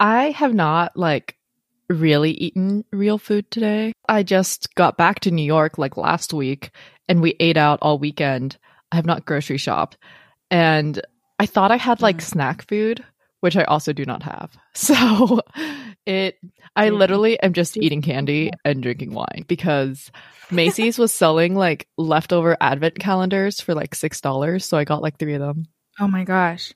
I have not like really eaten real food today. I just got back to New York like last week and we ate out all weekend. I have not grocery shopped. And I thought I had like mm. snack food, which I also do not have. So it I literally am just eating candy and drinking wine because Macy's was selling like leftover advent calendars for like $6, so I got like 3 of them. Oh my gosh.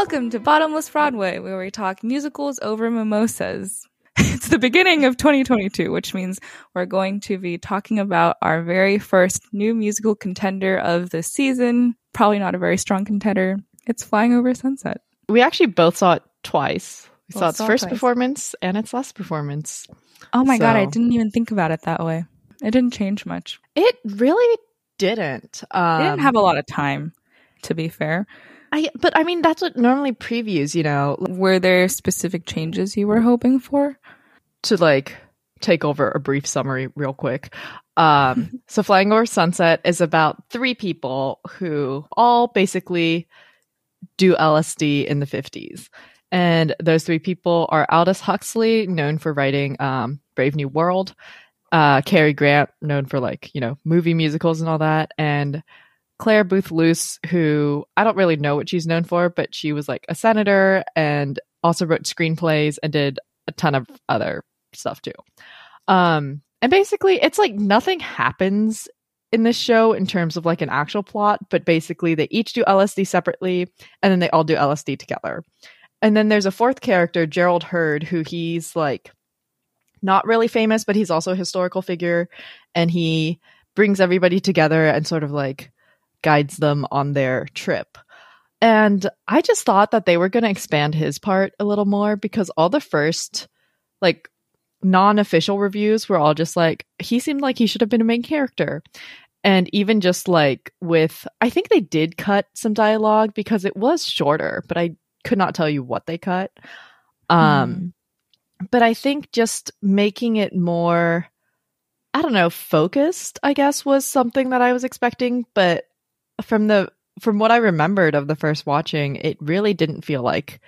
Welcome to Bottomless Broadway, where we talk musicals over mimosas. It's the beginning of 2022, which means we're going to be talking about our very first new musical contender of the season. Probably not a very strong contender. It's Flying Over Sunset. We actually both saw it twice. We both saw its saw first twice. performance and its last performance. Oh my so. god, I didn't even think about it that way. It didn't change much. It really didn't. Um, didn't have a lot of time, to be fair. I but I mean that's what normally previews, you know. Were there specific changes you were hoping for? To like take over a brief summary real quick. Um so Flying Over Sunset is about three people who all basically do LSD in the 50s. And those three people are Aldous Huxley, known for writing um, Brave New World, uh, Cary Grant, known for like, you know, movie musicals and all that, and Clare Boothe Luce, who I don't really know what she's known for, but she was like a senator and also wrote screenplays and did a ton of other stuff too. Um, and basically, it's like nothing happens in this show in terms of like an actual plot, but basically, they each do LSD separately and then they all do LSD together. And then there's a fourth character, Gerald Heard, who he's like not really famous, but he's also a historical figure and he brings everybody together and sort of like guides them on their trip. And I just thought that they were going to expand his part a little more because all the first, like, non official reviews were all just like, he seemed like he should have been a main character. And even just like with, I think they did cut some dialogue because it was shorter, but I could not tell you what they cut. Um, mm. But I think just making it more, I don't know, focused, I guess, was something that I was expecting. But from the from what I remembered of the first watching, it really didn't feel like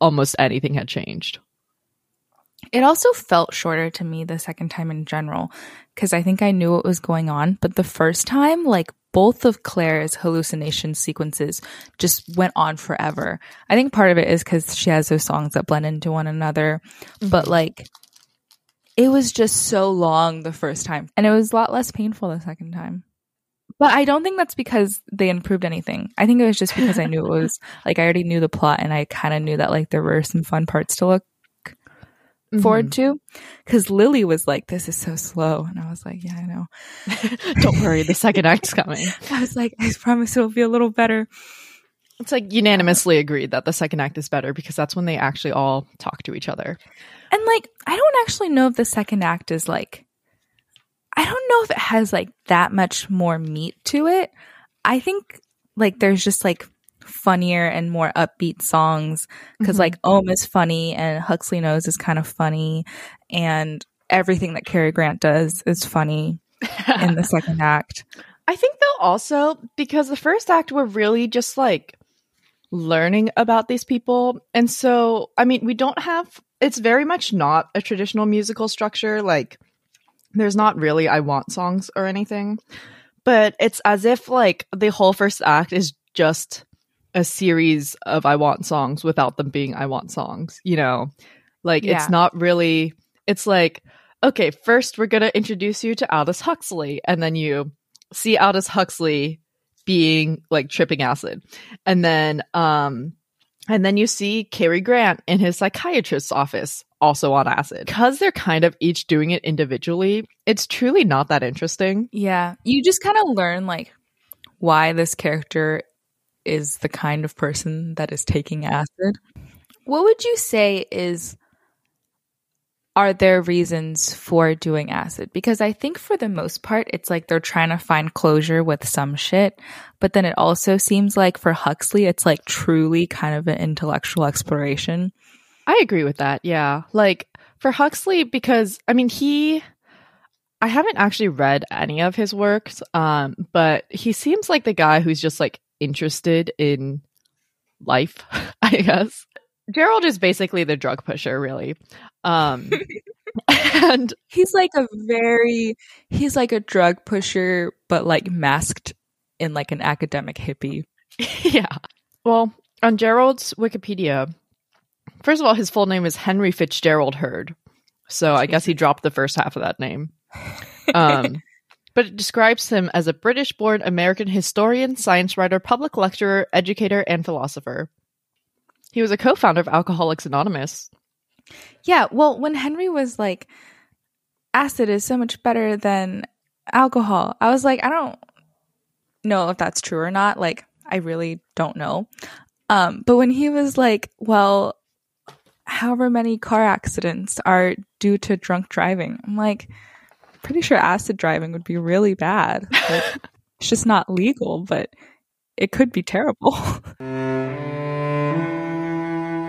almost anything had changed. It also felt shorter to me the second time in general because I think I knew what was going on. But the first time, like both of Claire's hallucination sequences just went on forever. I think part of it is because she has those songs that blend into one another. Mm-hmm. But like, it was just so long the first time. And it was a lot less painful the second time. But I don't think that's because they improved anything. I think it was just because I knew it was like I already knew the plot and I kind of knew that like there were some fun parts to look mm-hmm. forward to. Because Lily was like, "This is so slow," and I was like, "Yeah, I know." don't worry, the second act's coming. I was like, "I promise it'll be a little better." It's like unanimously agreed that the second act is better because that's when they actually all talk to each other. And like, I don't actually know if the second act is like I don't know if it has like that much more meat to it. I think like there's just like funnier and more upbeat songs because mm-hmm. like Ohm is funny and Huxley Knows is kind of funny and everything that Cary Grant does is funny in the second act. I think they'll also because the first act we're really just like learning about these people and so I mean we don't have it's very much not a traditional musical structure like there's not really I want songs or anything, but it's as if like the whole first act is just a series of I want songs without them being I want songs, you know? Like yeah. it's not really it's like okay, first we're going to introduce you to Aldous Huxley and then you see Aldous Huxley being like tripping acid. And then um and then you see Cary Grant in his psychiatrist's office also on acid. Because they're kind of each doing it individually, it's truly not that interesting. Yeah. You just kind of learn like why this character is the kind of person that is taking acid. What would you say is are there reasons for doing acid? Because I think for the most part, it's like they're trying to find closure with some shit. But then it also seems like for Huxley, it's like truly kind of an intellectual exploration. I agree with that. Yeah. Like for Huxley, because I mean, he, I haven't actually read any of his works, um, but he seems like the guy who's just like interested in life, I guess. Gerald is basically the drug pusher, really. Um, and he's like a very, he's like a drug pusher, but like masked in like an academic hippie. yeah. Well, on Gerald's Wikipedia, first of all, his full name is Henry Fitzgerald Heard. So I guess he dropped the first half of that name. Um, but it describes him as a British born American historian, science writer, public lecturer, educator, and philosopher. He was a co founder of Alcoholics Anonymous. Yeah, well, when Henry was like, acid is so much better than alcohol, I was like, I don't know if that's true or not. Like, I really don't know. Um, but when he was like, well, however many car accidents are due to drunk driving, I'm like, pretty sure acid driving would be really bad. Like, it's just not legal, but it could be terrible.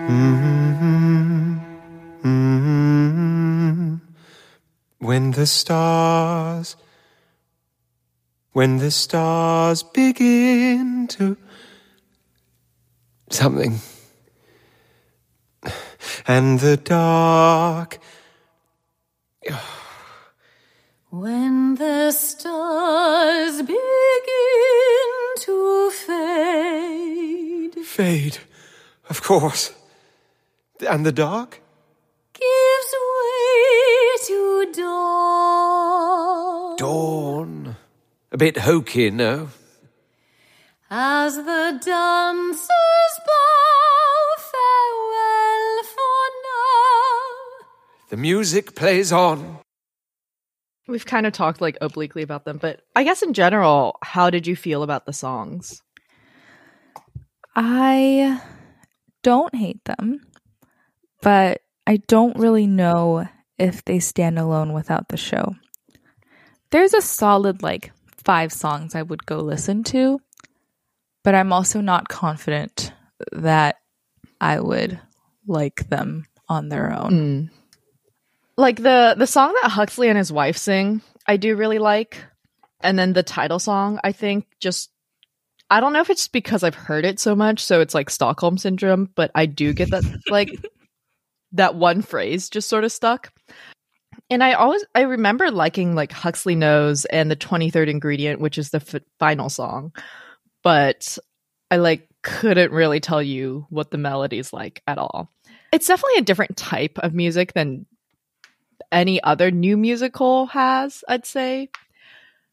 Mm-hmm. Mm-hmm. When the stars, when the stars begin to something, and the dark. When the stars begin to fade, fade, of course. And the dark? Gives way to dawn. Dawn. A bit hokey, no? As the dancers bow farewell for now. The music plays on. We've kind of talked like obliquely about them, but I guess in general, how did you feel about the songs? I don't hate them but I don't really know if they stand alone without the show. There's a solid like five songs I would go listen to, but I'm also not confident that I would like them on their own. Mm. Like the the song that Huxley and his wife sing, I do really like. And then the title song, I think just I don't know if it's because I've heard it so much, so it's like Stockholm syndrome, but I do get that like that one phrase just sort of stuck. And I always I remember liking like Huxley Knows and the 23rd ingredient, which is the f- final song. But I like couldn't really tell you what the melody's like at all. It's definitely a different type of music than any other new musical has, I'd say.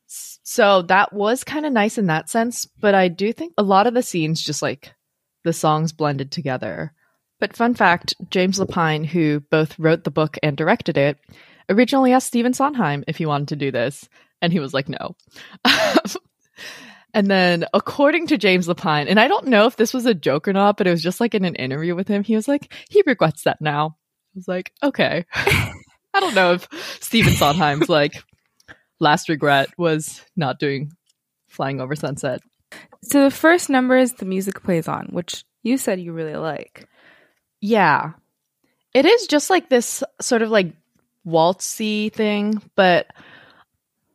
So that was kind of nice in that sense, but I do think a lot of the scenes just like the songs blended together but fun fact James Lapine, who both wrote the book and directed it, originally asked Stephen Sondheim if he wanted to do this, and he was like, no. and then, according to James Lapine, and I don't know if this was a joke or not, but it was just like in an interview with him, he was like, he regrets that now. I was like, okay. I don't know if Stephen Sondheim's like last regret was not doing Flying Over Sunset. So the first number is the music plays on, which you said you really like. Yeah. It is just like this sort of like waltzy thing, but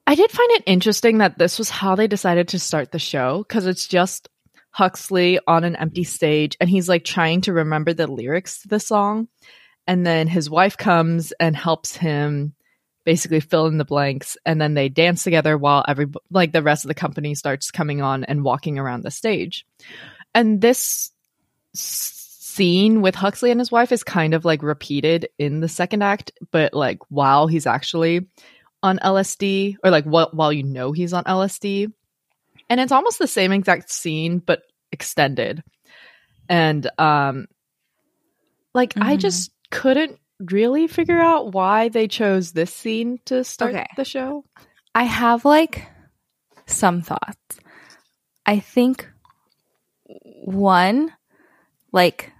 I did find it interesting that this was how they decided to start the show because it's just Huxley on an empty stage and he's like trying to remember the lyrics to the song. And then his wife comes and helps him basically fill in the blanks. And then they dance together while every, like the rest of the company starts coming on and walking around the stage. And this scene with Huxley and his wife is kind of like repeated in the second act, but like while he's actually on LSD or like what while you know he's on LSD. And it's almost the same exact scene but extended. And um like mm-hmm. I just couldn't really figure out why they chose this scene to start okay. the show. I have like some thoughts. I think one like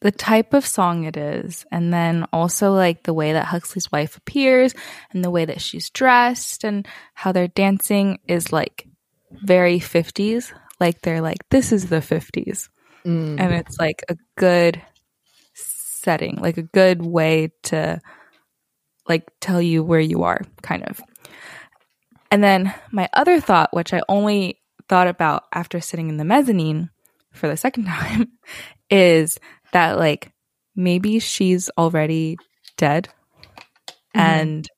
the type of song it is, and then also like the way that Huxley's wife appears and the way that she's dressed and how they're dancing is like very 50s. Like they're like, this is the 50s. Mm. And it's like a good setting, like a good way to like tell you where you are, kind of. And then my other thought, which I only thought about after sitting in the mezzanine for the second time, is that like maybe she's already dead. And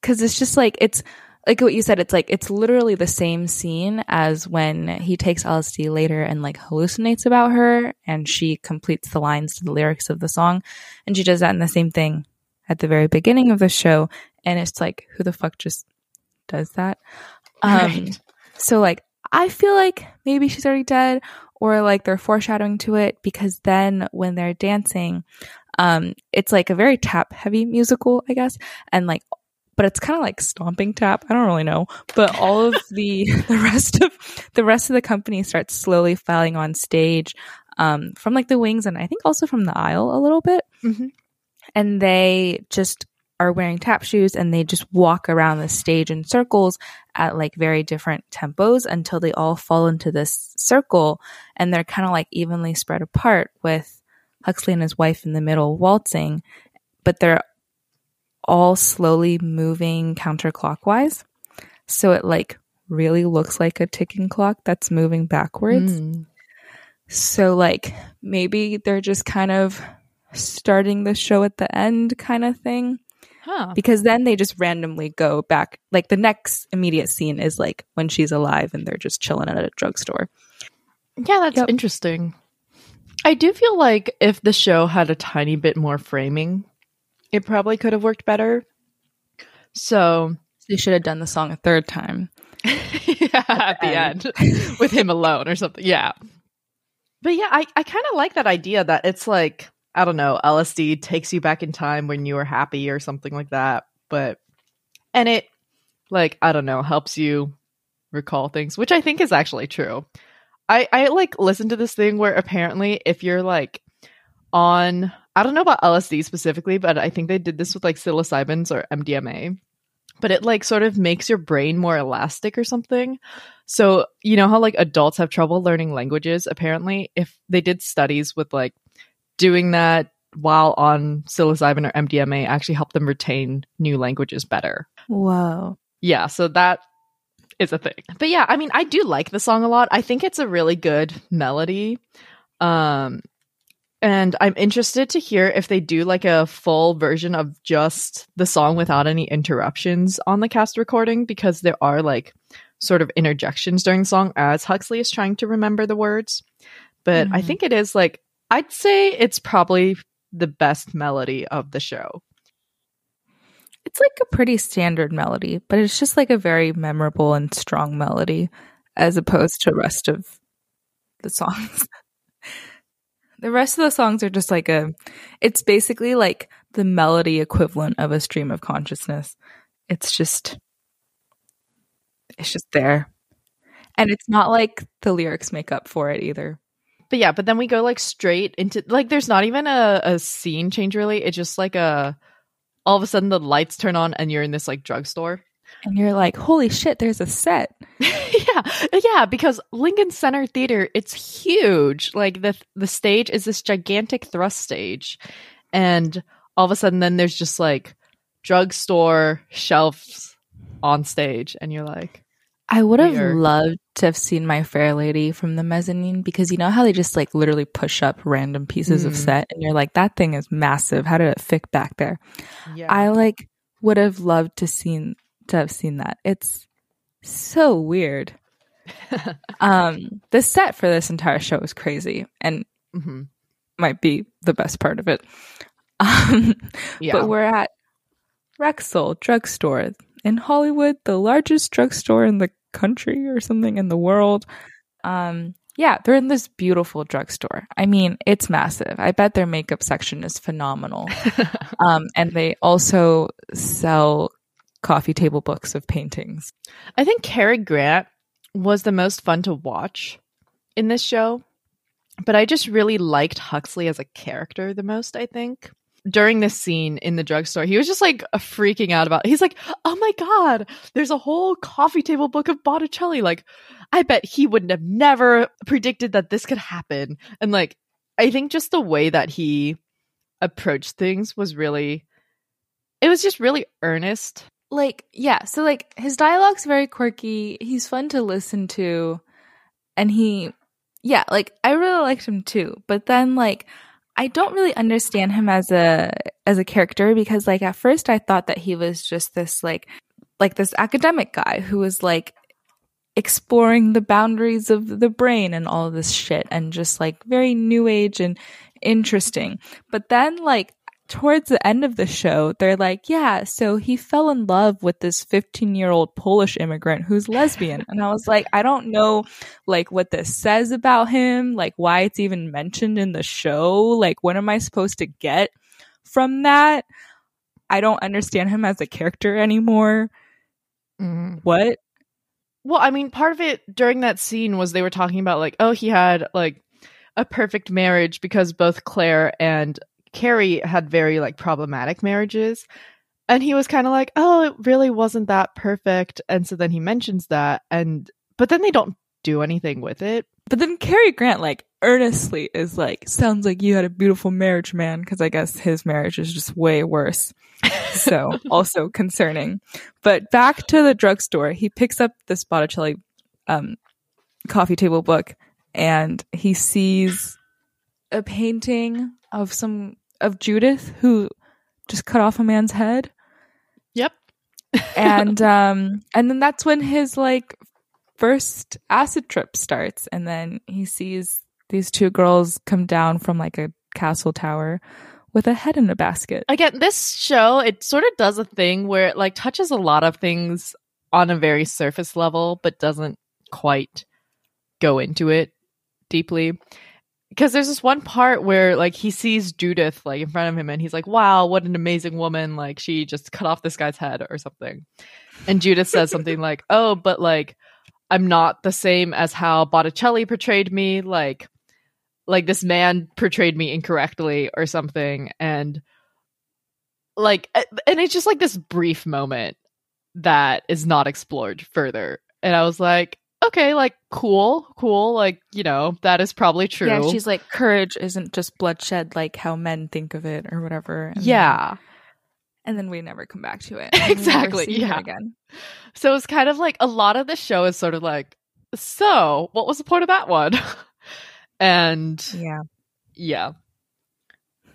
because it's just like, it's like what you said, it's like, it's literally the same scene as when he takes LSD later and like hallucinates about her and she completes the lines to the lyrics of the song. And she does that in the same thing at the very beginning of the show. And it's like, who the fuck just does that? Um, Right. So like, I feel like maybe she's already dead or like they're foreshadowing to it because then when they're dancing, um, it's like a very tap heavy musical, I guess. And like, but it's kind of like stomping tap. I don't really know, but all of the, the rest of the rest of the company starts slowly filing on stage, um, from like the wings and I think also from the aisle a little bit. Mhm. And they just are wearing tap shoes and they just walk around the stage in circles at like very different tempos until they all fall into this circle and they're kind of like evenly spread apart with Huxley and his wife in the middle waltzing, but they're all slowly moving counterclockwise. So it like really looks like a ticking clock that's moving backwards. Mm. So like maybe they're just kind of starting the show at the end kind of thing Huh. because then they just randomly go back like the next immediate scene is like when she's alive and they're just chilling at a drugstore. Yeah, that's Yep. interesting. I do feel like if the show had a tiny bit more framing, it probably could have worked better. So, They should have done the song a third time. yeah, at the end with him alone or something. Yeah. But yeah, I, I kind of like that idea that it's like, I don't know, LSD takes you back in time when you were happy or something like that. But, and it, like, I don't know, helps you recall things, which I think is actually true. I, I like listen to this thing where apparently if you're like on, I don't know about LSD specifically, but I think they did this with like psilocybins or MDMA but it like sort of makes your brain more elastic or something. So, you know how like adults have trouble learning languages apparently if they did studies with like doing that while on psilocybin or MDMA actually helped them retain new languages better. Whoa. Yeah, so that is a thing. But yeah, I mean, I do like the song a lot. I think it's a really good melody. Um and I'm interested to hear if they do like a full version of just the song without any interruptions on the cast recording because there are like sort of interjections during the song as Huxley is trying to remember the words. But I Mhm. think it is like I'd say it's probably the best melody of the show. It's like a pretty standard melody, but it's just like a very memorable and strong melody as opposed to the rest of the songs. the rest of the songs are just like a it's basically like the melody equivalent of a stream of consciousness. It's just it's just there. And it's not like the lyrics make up for it either. But yeah, but then we go like straight into like there's not even a, a scene change really. It's just like a all of a sudden the lights turn on and you're in this like drugstore. And you're like, holy shit, there's a set. yeah. Yeah, because Lincoln Center Theater, it's huge. Like the the stage is this gigantic thrust stage. And all of a sudden then there's just like drugstore shelves on stage and you're like I would have loved to have seen my Fair Lady from the mezzanine because you know how they just like literally push up random pieces of Mm. set and you're like, that thing is massive. How did it fit back there? yeah. I like would have loved to seen to have seen that. It's so weird. um the set for this entire show is crazy and Mhm. might be the best part of it. Um Yeah. but we're at Rexall drugstore in Hollywood, the largest drugstore in the country or something in the world. Um, yeah, they're in this beautiful drugstore. I mean, it's massive. I bet their makeup section is phenomenal. um, and they also sell coffee table books of paintings. I think Cary Grant was the most fun to watch in this show. but I just really liked Huxley as a character the most, I think. During this scene in the drugstore, he was just like freaking out about he's like, Oh my god, there's a whole coffee table book of Botticelli. Like, I bet he wouldn't have never predicted that this could happen. And like I think just the way that he approached things was really it was just really earnest. Like, yeah, so like his dialogue's very quirky. He's fun to listen to. And he yeah, like I really liked him too. But then like I don't really understand him as a as a character because like at first I thought that he was just this like like this academic guy who was like exploring the boundaries of the brain and all of this shit and just like very new age and interesting. But then like towards the end of the show, they're like, yeah, so he fell in love with this 15 year old Polish immigrant who's lesbian. And I was like, I don't know, like, what this says about him, like, why it's even mentioned in the show. Like, what am I supposed to get from that? I don't understand him as a character anymore. Mm-hmm. What? Well, I mean, part of it during that scene was they were talking about like, oh, he had like a perfect marriage because both Claire and Cary had very like problematic marriages. And he was kind of like, oh, it really wasn't that perfect. And so then he mentions that. And, but then they don't do anything with it. But then Cary Grant, like, earnestly is like, sounds like you had a beautiful marriage, man. Because I guess his marriage is just way worse. so also concerning. But back to the drugstore, he picks up this Botticelli um, coffee table book and he sees a painting of some of Judith who just cut off a man's head. Yep. and um and then that's when his like first acid trip starts and then he sees these two girls come down from like a castle tower with a head in a basket. Again, this show, it sort of does a thing where it like touches a lot of things on a very surface level, but doesn't quite go into it deeply. Because there's this one part where like he sees Judith like in front of him and he's like, Wow, what an amazing woman. Like she just cut off this guy's head or something. And Judith says something like, Oh, but like I'm not the same as how Botticelli portrayed me. Like like this man portrayed me incorrectly or something and like and it's just like this brief moment that is not explored further and i was like okay like cool cool like you know that is probably true Yeah, she's like, courage isn't just bloodshed like how men think of it or whatever. And then- yeah and then we never come back to it. And we never Exactly, yeah. Again. so it's kind of like a lot of the show is sort of like so what was the point of that one and Yeah. yeah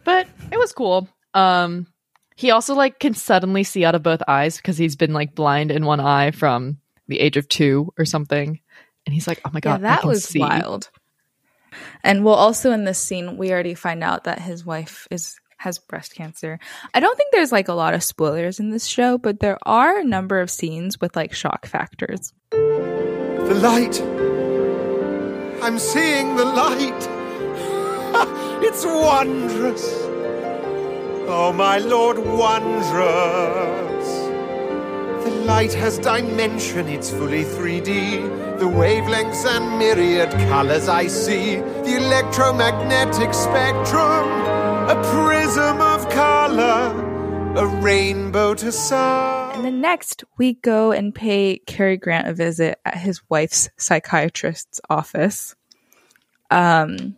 but it was cool um he also like can suddenly see out of both eyes because he's been like blind in one eye from the age of two or something and he's like oh my god yeah, I that can was see. wild. And well, also in this scene, we already find out that his wife is has breast cancer. I don't think there's like a lot of spoilers in this show, but there are a number of scenes with like shock factors. The light. I'm seeing the light. it's wondrous. Oh, my lord, wondrous. Light has dimension, it's fully 3D. The wavelengths and myriad colors I see. The electromagnetic spectrum, a prism of color, a rainbow to sun. And then next, we go and pay Cary Grant a visit at his wife's psychiatrist's office. Um,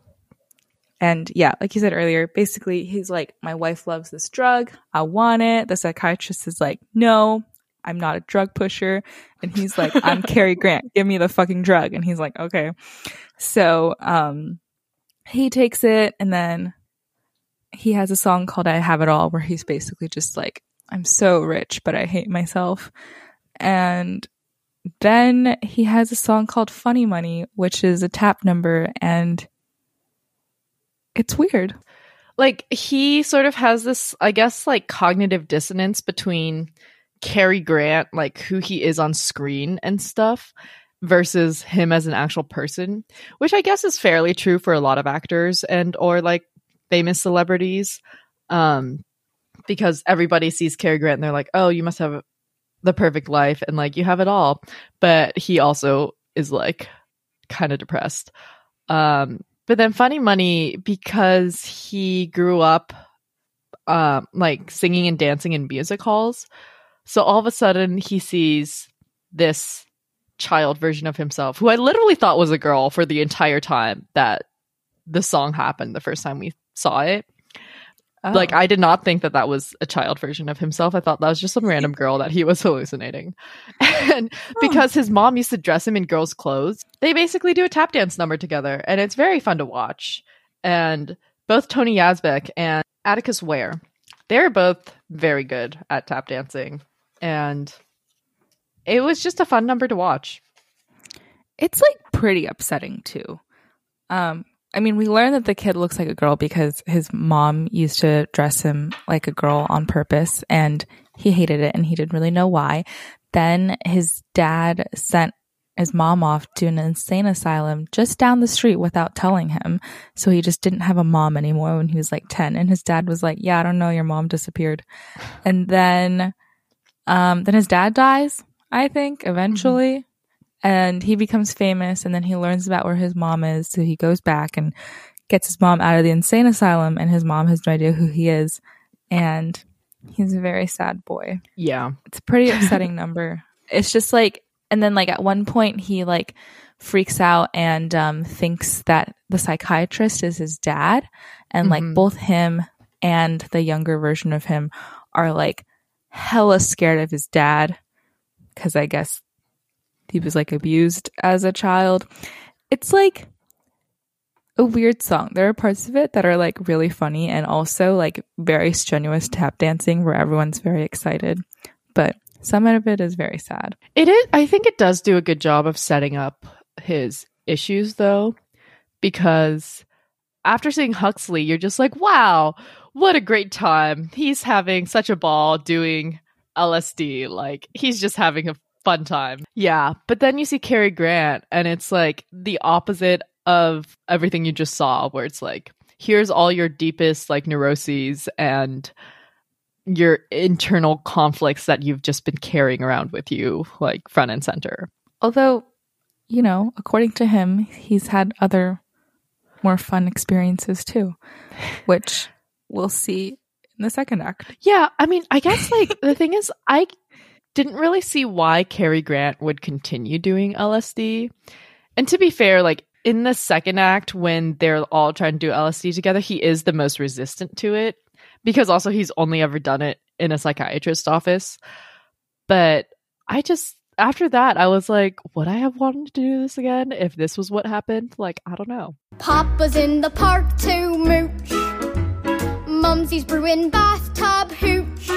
and yeah, like you said earlier, basically he's like, my wife loves this drug. I want it. The psychiatrist is like, no, I'm not a drug pusher. And he's like, I'm Cary Grant. Give me the fucking drug. And he's like, okay. So, um, he takes it and then he has a song called I Have It All where he's basically just like, I'm so rich, but I hate myself. And then he has a song called Funny Money, which is a tap number and it's weird. like he sort of has this i guess like cognitive dissonance between Cary Grant like who he is on screen and stuff versus him as an actual person which i guess is fairly true for a lot of actors and or like famous celebrities um because everybody sees Cary Grant and they're like oh you must have the perfect life and like you have it all. But he also is like kind of depressed. Um But then Funny Money, because he grew up um, like singing and dancing in music halls, so all of a sudden he sees this child version of himself, who I literally thought was a girl for the entire time that the song happened the first time we saw it. Oh. Like Oh. I did not think that that was a child version of himself. I thought that was just some random girl that he was hallucinating. and because his mom used to dress him in girls' clothes, they basically do a tap dance number together, and it's very fun to watch. And both Tony Yazbeck and Atticus Ware, they're both very good at tap dancing, and it was just a fun number to watch. it's like pretty upsetting too. Um, I mean, we learn that the kid looks like a girl because his mom used to dress him like a girl on purpose and he hated it and he didn't really know why. Then his dad sent his mom off to an insane asylum just down the street without telling him. So he just didn't have a mom anymore when he was like 10. And his dad was like, Yeah, I don't know, your mom disappeared. And then, um, then his dad dies, I think, eventually. And he becomes famous and then he learns about where his mom is so he goes back and gets his mom out of the insane asylum and his mom has no idea who he is. And he's a very sad boy. Yeah. it's a pretty upsetting number. It's just like and then like at one point he like freaks out and um thinks that the psychiatrist is his dad. And like Mhm. both him and the younger version of him are like hella scared of his dad because i guess he was like abused as a child it's like a weird song there are parts of it that are like really funny and also like very strenuous tap dancing where everyone's very excited but some of it is very sad It is. I think it does do a good job of setting up his issues, though, because after seeing Huxley, you're just like, wow, what a great time. He's having such a ball doing LSD. Like, he's just having a fun time. Yeah. But then you see Cary Grant, and it's like the opposite of everything you just saw, where it's like, here's all your deepest, like, neuroses and your internal conflicts that you've just been carrying around with you, like front and center. although you know according to him he's had other more fun experiences too which we'll see in the second act Yeah, I mean, I guess like the thing is, I didn't really see why Cary Grant would continue doing LSD. And to be fair, like in the second act, when they're all trying to do LSD together, he is the most resistant to it because also he's only ever done it in a psychiatrist's office. But I just, after that, I was like, would I have wanted to do this again if this was what happened? Like, I don't know. Papa's in the park to mooch. Mumsy's brewing bathtub hooch.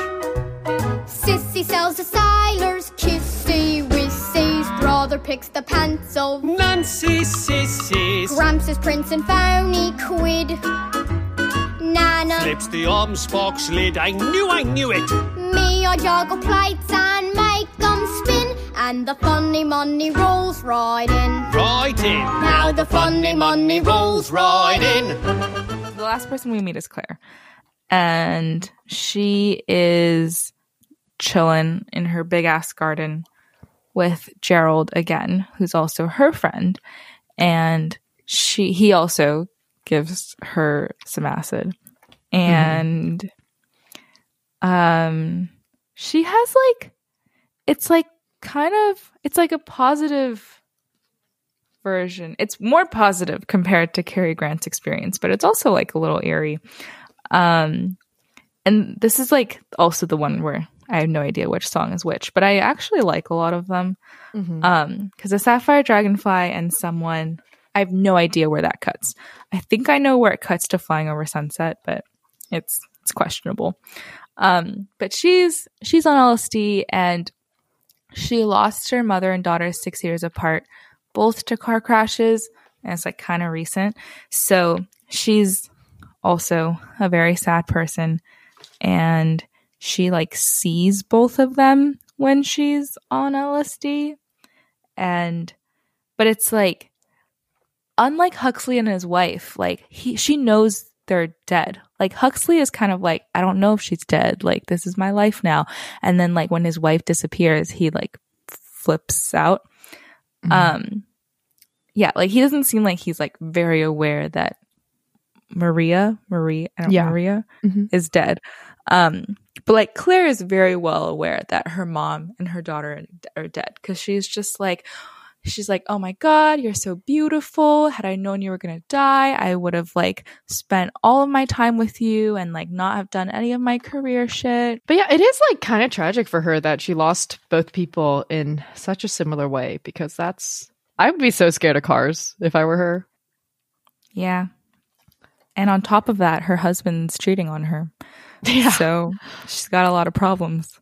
Sissy sells the sailor's kissy wissies. Brother picks the pencil. Nancy sissies. Gramps is Prince and Phony quid. Nana, Flips the arms box lid. I knew I knew it. me, I juggle plates and make make 'em spin. And the funny money rolls right in. Right in. Now the funny money rolls right in. the last person we meet is claire and she is chilling in her big ass garden with gerald again who's also her friend and she he also gives her some acid and um she has like it's like kind of it's like a positive version. It's more positive compared to Cary Grant's experience, but it's also like a little eerie. Um and this is like also the one where I have no idea which song is which, but I actually like a lot of them. Um cuz the Sapphire Dragonfly and someone I have no idea where that cuts. I think I know where it cuts to Flying Over Sunset, but it's it's questionable. Um but she's she's on LSD and she lost her mother and daughter 6 years apart both to car crashes and it's like kind of recent so she's also a very sad person. And she like sees both of them when she's on LSD and but it's like unlike Huxley and his wife like he she knows they're dead. Like Huxley is kind of like I don't know if she's dead. Like this is my life now. And then like when his wife disappears he like flips out. Um yeah, like he doesn't seem like he's like very aware that Maria, Marie, Yeah. Maria Mhm. is dead. Um, but like Claire is very well aware that her mom and her daughter are dead because she's just like, she's like, oh my god, you're so beautiful. Had I known you were gonna die, I would have like spent all of my time with you and like not have done any of my career shit. But yeah, it is like kind of tragic for her that she lost both people in such a similar way because that's I would be so scared of cars if I were her. Yeah. And on top of that, her husband's cheating on her. Yeah. So she's got a lot of problems.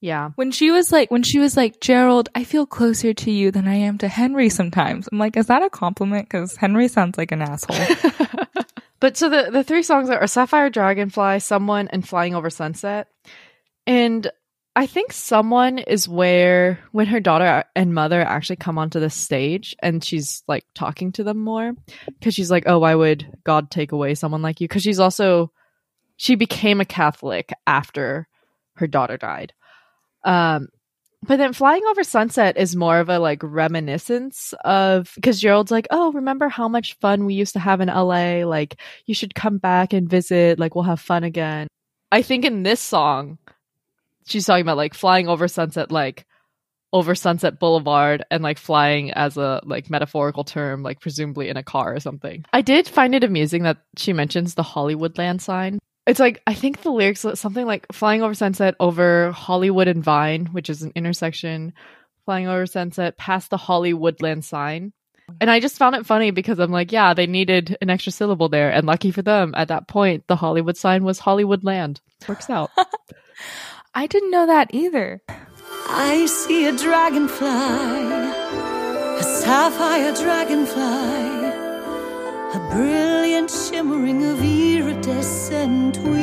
Yeah. When she was like, when she was like, Gerald, I feel closer to you than I am to Henry sometimes. I'm like, is that a compliment? Because Henry sounds like an asshole. But so the the three songs are Sapphire Dragonfly, Someone, and Flying Over Sunset. And I think Someone is where when her daughter and mother actually come onto the stage and she's like talking to them more because she's like, "Oh, why would God take away someone like you?" Because she's also she became a Catholic after her daughter died. Um, but then Flying Over Sunset is more of a like reminiscence of because Gerald's like, "Oh, remember how much fun we used to have in LA? Like, you should come back and visit. Like, we'll have fun again." I think in this song, she's talking about like flying over sunset, like over Sunset Boulevard, and like flying as a like metaphorical term, like presumably in a car or something. I did find it amusing that she mentions the Hollywoodland sign. It's like I think the lyrics something like flying over sunset over Hollywood and Vine, which is an intersection, flying over sunset past the Hollywoodland sign. And I just found it funny because I'm like, yeah, they needed an extra syllable there. And lucky for them, at that point, the Hollywood sign was Hollywoodland. Works out. I didn't know that either. I see a dragonfly, a sapphire dragonfly, a brilliant shimmering of iridescent wings,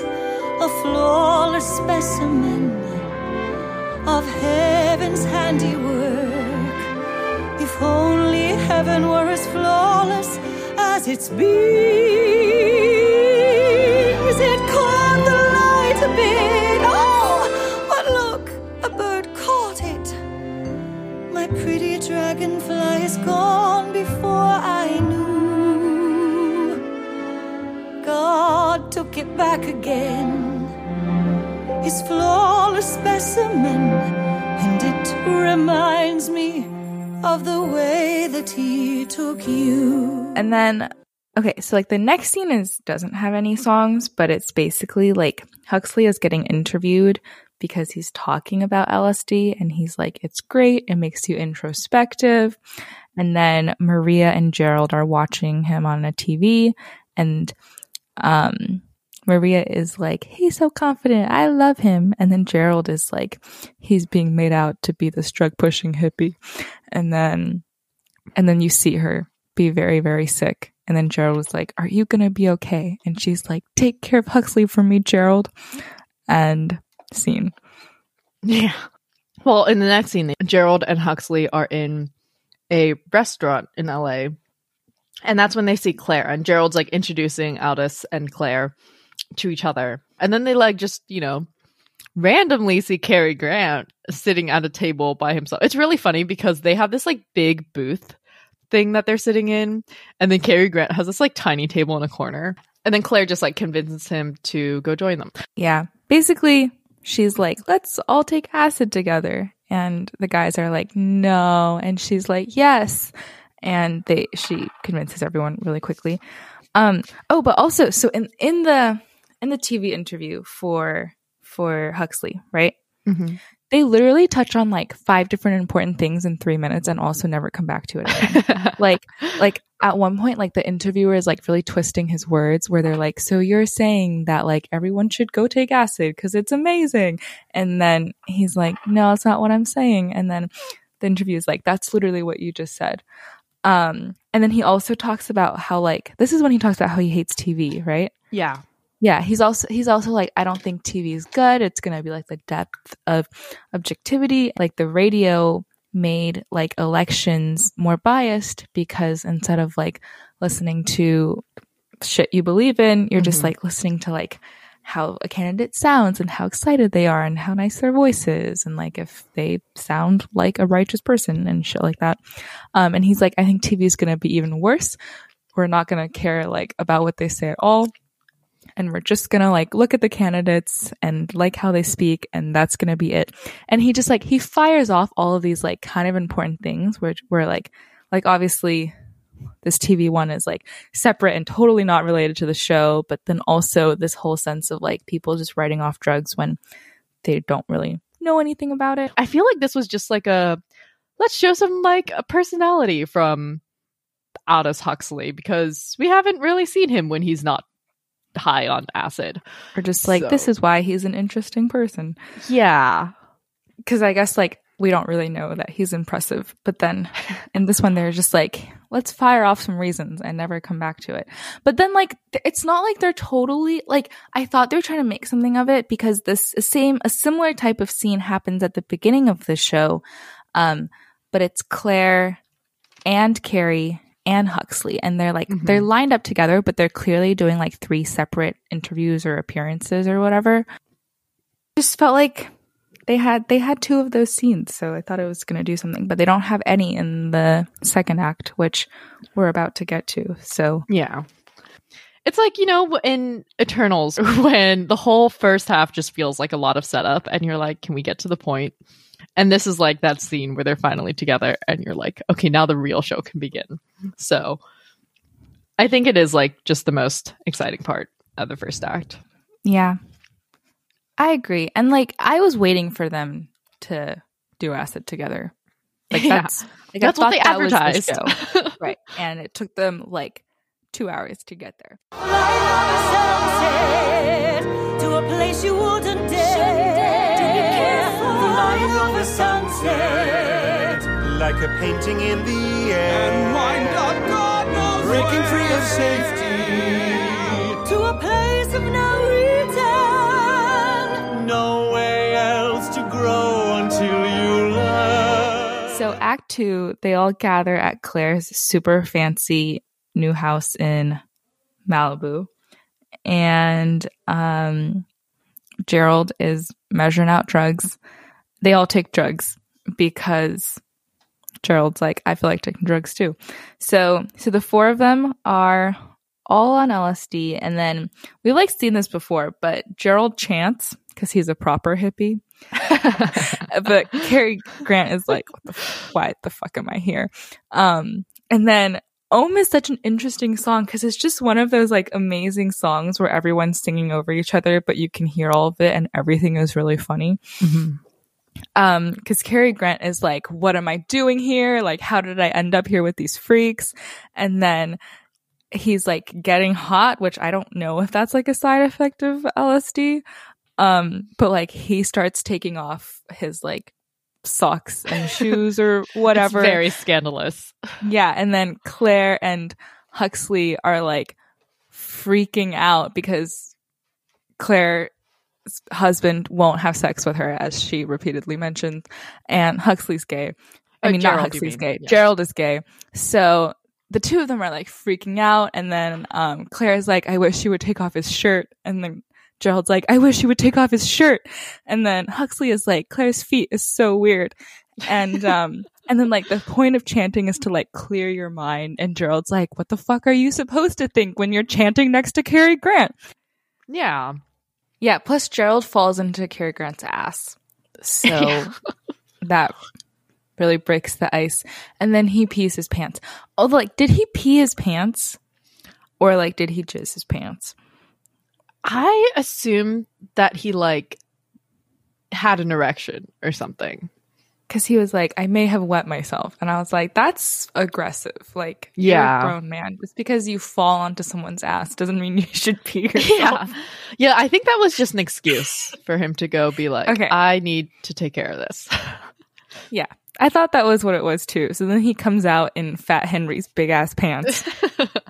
a flawless specimen of heaven's handiwork. If only heaven were as flawless as its beams, again his flawless specimen, and it reminds me of the way that he took you. And then, okay, so like the next scene is doesn't have any songs, but it's basically like Huxley is getting interviewed because he's talking about LSD and he's like, it's great. It makes you introspective. And then Maria and Gerald are watching him on a TV and, um, Maria is like, he's so confident. I love him. And then Gerald is like, he's being made out to be this drug pushing hippie. And then, and then you see her be very, very sick. And then Gerald was like, Are you going to be okay? And she's like, Take care of Huxley for me, Gerald. And scene. Yeah. Well, in the next scene, Gerald and Huxley are in a restaurant in LA. And that's when they see Claire. And Gerald's like introducing Aldous and Claire to each other. And then they like just, you know, randomly see Cary Grant sitting at a table by himself. It's really funny because they have this like big booth thing that they're sitting in. And then Cary Grant has this like tiny table in a corner. And then Claire just like convinces him to go join them. Yeah. Basically, she's like, Let's all take acid together. And the guys are like, No. And she's like, Yes. And they she convinces everyone really quickly. Um oh, but also so in in the in the TV interview for for Huxley, right? Mm-hmm. They literally touch on like five different important things in three minutes and also never come back to it like like at one point like the interviewer is like really twisting his words where they're like so you're saying that like everyone should go take acid because it's amazing and then he's like no it's not what i'm saying and then the interview is like that's literally what you just said um and then he also talks about how like this is when he talks about how he hates tv right yeah. Yeah he's also he's also like i don't think tv is good it's gonna be like the depth of objectivity like the radio made like elections more biased because instead of like listening to shit you believe in you're just Mhm. like listening to like how a candidate sounds and how excited they are and how nice their voice is and like if they sound like a righteous person and shit like that. Um, and he's like, I think TV is going to be even worse. We're not going to care like about what they say at all. And we're just going to like look at the candidates and like how they speak. And that's going to be it. And he just like, he fires off all of these like kind of important things which were like, like obviously this TV one is like separate and totally not related to the show, but then also this whole sense of like people just writing off drugs when they don't really know anything about it. I feel like this was just like a let's show some like a personality from Aldous Huxley because we haven't really seen him when he's not high on acid. Or just like, So- this is why he's an interesting person. Yeah. Because I guess like we don't really know that he's impressive. But then in this one, they're just like, let's fire off some reasons and never come back to it. But then like, it's not like they're totally like, I thought they were trying to make something of it because this same, a similar type of scene happens at the beginning of the show. Um, but it's Clare and Cary and Huxley. And they're like, mm-hmm. they're lined up together, but they're clearly doing like three separate interviews or appearances or whatever. Just felt like they had they had two of those scenes, so I thought it was going to do something, but they don't have any in the second act, which we're about to get to. So Yeah. It's like, you know, in Eternals, when the whole first half just feels like a lot of setup, and you're like, can we get to the point? And this is like that scene where they're finally together, and you're like, okay, now the real show can begin. So I think it is like just the most exciting part of the first act. yeah, I agree. And like I was waiting for them to do acid together. Like Yeah. that's like, That's what they thought that was the advertised. right? And it took them like two hours to get there. Sunset to a place you wouldn't dare. Flying over sunset. Like a painting in the air. And mind God, God knows Breaking free of safety. To a place of no return. No way else to grow until you learn. So, Act Two, they all gather at Clare's super fancy new house in Malibu, and um, Gerald is measuring out drugs. They all take drugs because Gerald's like, I feel like taking drugs too. So, so the four of them are all on LSD, and then we've like seen this before, but Gerald chants because he's a proper hippie but Cary Grant is like, what the, f- why the fuck am I here? Um, and then Om is such an interesting song because it's just one of those like amazing songs where everyone's singing over each other, but you can hear all of it and everything is really funny. Um, cause Cary Grant is like, what am I doing here? Like, how did I end up here with these freaks? And then he's like getting hot, which I don't know if that's like a side effect of LSD. Um, but like he starts taking off his like socks and shoes or whatever. It's very scandalous. yeah. And then Clare and Huxley are like freaking out because Clare's husband won't have sex with her, as she repeatedly mentioned. And Huxley's gay. I Oh, mean, Gerald, not Huxley's mean. gay. Yeah. Gerald is gay. So the two of them are like freaking out. And then um, Clare's like, I wish he would take off his shirt. And then Gerald's like, I wish he would take off his shirt. And then Huxley is like, Clare's feet is so weird. And, um, and then like the point of chanting is to like clear your mind. And Gerald's like, what the fuck are you supposed to think when you're chanting next to Cary Grant? Yeah. Yeah. Plus Gerald falls into Cary Grant's ass. So Yeah. that really breaks the ice. And then he pees his pants. Oh, like, did he pee his pants? Or like, did he jizz his pants? I assume that he like had an erection or something. Cause he was like, I may have wet myself. And I was like, that's aggressive. Like, you're Yeah. a grown man. Just because you fall onto someone's ass doesn't mean you should pee yourself. Yeah. Yeah, I think that was just an excuse for him to go be like, Okay. I need to take care of this. Yeah. I thought that was what it was too. So then he comes out in Fat Henry's big ass pants.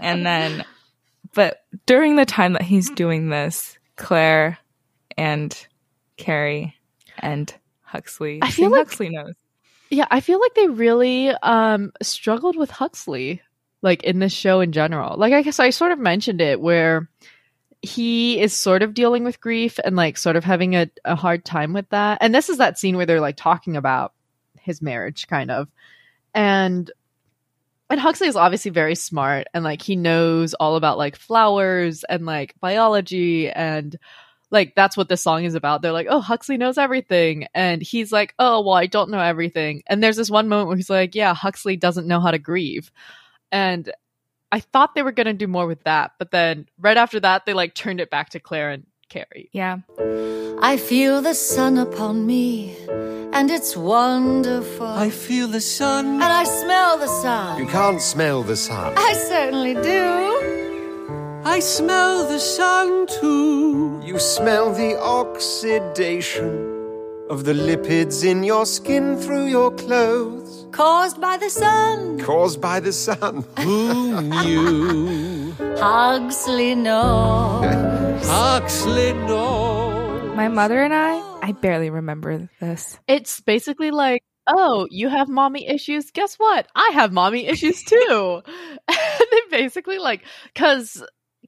and then, but during the time that he's doing this, Clare and Cary and Huxley, I feel like- Huxley knows. yeah, I feel like they really um struggled with Huxley, like in this show in general. Like I guess I sort of mentioned it where he is sort of dealing with grief and like sort of having a, a hard time with that. And this is that scene where they're like talking about his marriage, kind of. And and Huxley is obviously very smart and like he knows all about like flowers and like biology and like that's what this song is about. They're like, "Oh, Huxley knows everything." And he's like, "Oh, well, I don't know everything." And there's this one moment where he's like, "Yeah, Huxley doesn't know how to grieve." And I thought they were going to do more with that, but then right after that they like turned it back to Clare and Cary. Yeah. I feel the sun upon me, and it's wonderful. I feel the sun. and I smell the sun. You can't smell the sun. I certainly do. I smell the sun too. You smell the oxidation of the lipids in your skin through your clothes, Caused by the sun. caused by the sun. Who knew? Huxley knows. Huxley knows. My mother and I, I barely remember this. It's basically like, "Oh, you have mommy issues. Guess what? I have mommy issues too." and they basically like cuz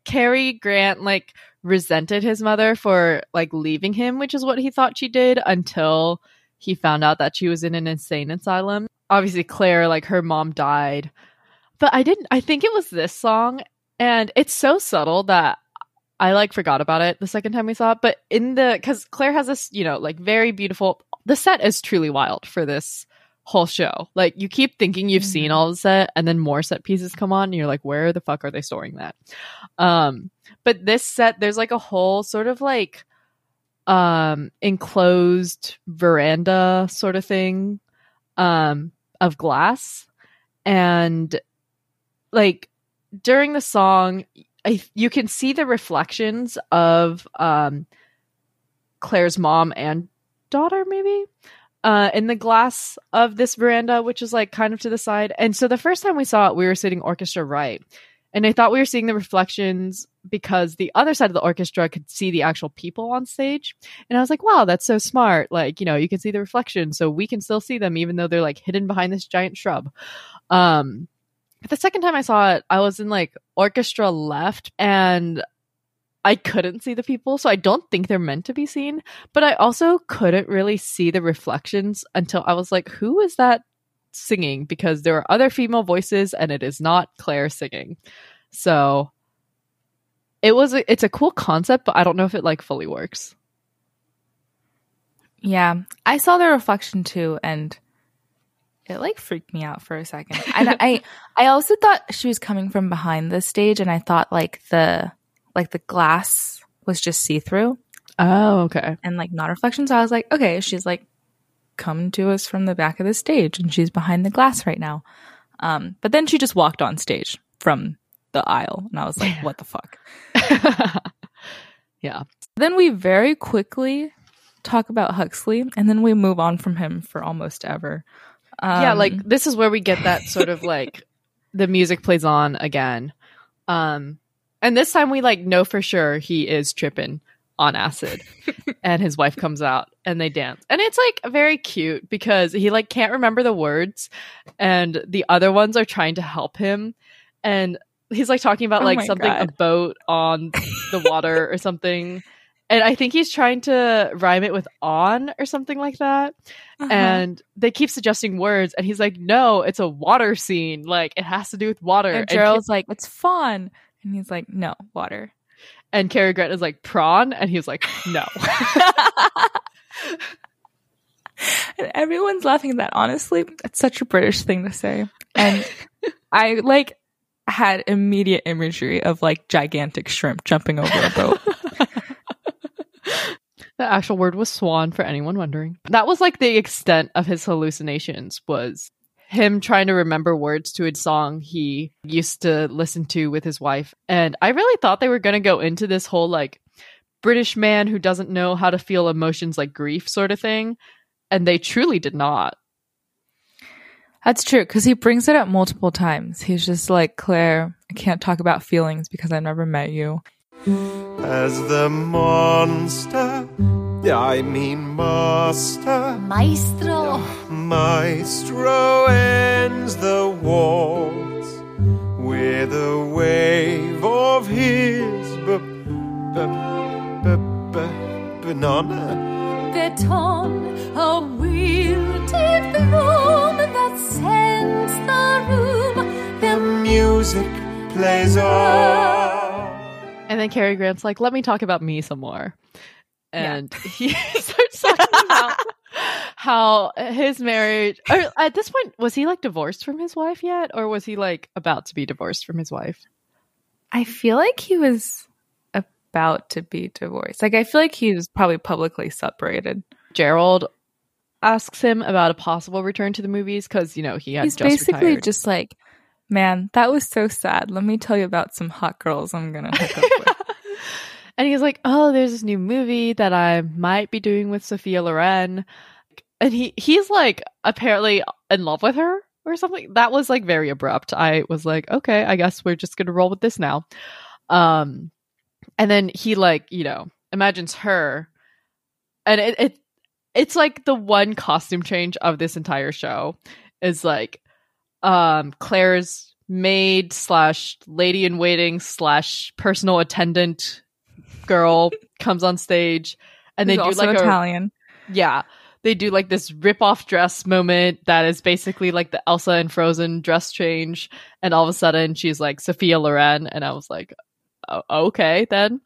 Cary Grant like resented his mother for like leaving him, which is what he thought she did until he found out that she was in an insane asylum. Obviously Clare like her mom died. But I didn't I think it was this song and it's so subtle that I like forgot about it the second time we saw it, but in the cuz Clare has this, you know, like very beautiful the set is truly wild for this whole show. Like you keep thinking you've seen all the set and then more set pieces come on and you're like where the fuck are they storing that? Um but this set there's like a whole sort of like um enclosed veranda sort of thing um of glass and like during the song I, you can see the reflections of um Clare's mom and daughter maybe uh in the glass of this veranda which is like kind of to the side and so the first time we saw it we were sitting orchestra right and I thought we were seeing the reflections because the other side of the orchestra could see the actual people on stage. And I was like, wow, that's so smart. Like, you know, you can see the reflection, so we can still see them even though they're like hidden behind this giant shrub. Um but the second time I saw it, I was in like orchestra left and I couldn't see the people, so I don't think they're meant to be seen. But I also couldn't really see the reflections until I was like, who is that singing? Because there are other female voices and it is not Clare singing. So it was a, it's a cool concept, but I don't know if it like fully works. Yeah, I saw the reflection too, and it like freaked me out for a second. I, I also thought she was coming from behind the stage, and I thought like the like the glass was just see through Oh, okay. and like not reflection. So I was like, okay, she's like come to us from the back of the stage, and she's behind the glass right now. Um, but then she just walked on stage from the aisle, and I was like, what the fuck. yeah. Then we very quickly talk about Huxley, and then we move on from him for almost ever. yeah, Um, like this is where we get that sort of like the music plays on again. Um and this time we like know for sure he is tripping on acid and his wife comes out and they dance. And it's like very cute because he like can't remember the words and the other ones are trying to help him and he's like talking about Oh like something a boat on the water or something. And I think he's trying to rhyme it with on or something like that uh-huh. and they keep suggesting words and he's like no it's a water scene like it has to do with water and and, Gerald's like, it's fun. And he's like, no, water. and Cary Grant is like prawn and he's like no and everyone's laughing at that. Honestly, it's such a British thing to say. And I like had immediate imagery of like gigantic shrimp jumping over a boat. the actual word was swan for anyone wondering that was like the extent of his hallucinations was him trying to remember words to a song he used to listen to with his wife and i really thought they were going to go into this whole like british man who doesn't know how to feel emotions like grief sort of thing and they truly did not That's true because he brings it up multiple times. He's just like, Clare, I can't talk about feelings because I've never met you. As the monster, I mean master, Maestro. maestro ends the waltz with a wave of his b- banana. Beton, a wilted bloom that scents the room. The music plays on. And then Cary Grant's like, let me talk about me some more. Yeah. And he starts talking about how his marriage, or at this point, was he like divorced from his wife yet? Or was he like about to be divorced from his wife? I feel like he was about to be divorced. Like I feel like he was probably publicly separated. Gerald asks him about a possible return to the movies because, you know, he had He's just basically retired. just like, man, that was so sad. Let me tell you about some hot girls I'm gonna hook up with. And he's like, "Oh, there's this new movie that I might be doing with Sophia Loren." And he he's like apparently in love with her or something. That was like very abrupt. I was like, "Okay, I guess we're just to roll with this now." Um and then he like, you know, imagines her and it, it it's like the one costume change of this entire show is like um Clare's maid slash lady in waiting slash personal attendant girl comes on stage and they do like a Italian. yeah. They do like this rip off dress moment that is basically like the Elsa and Frozen dress change. And all of a sudden she's like Sophia Loren. And I was like "O- okay then.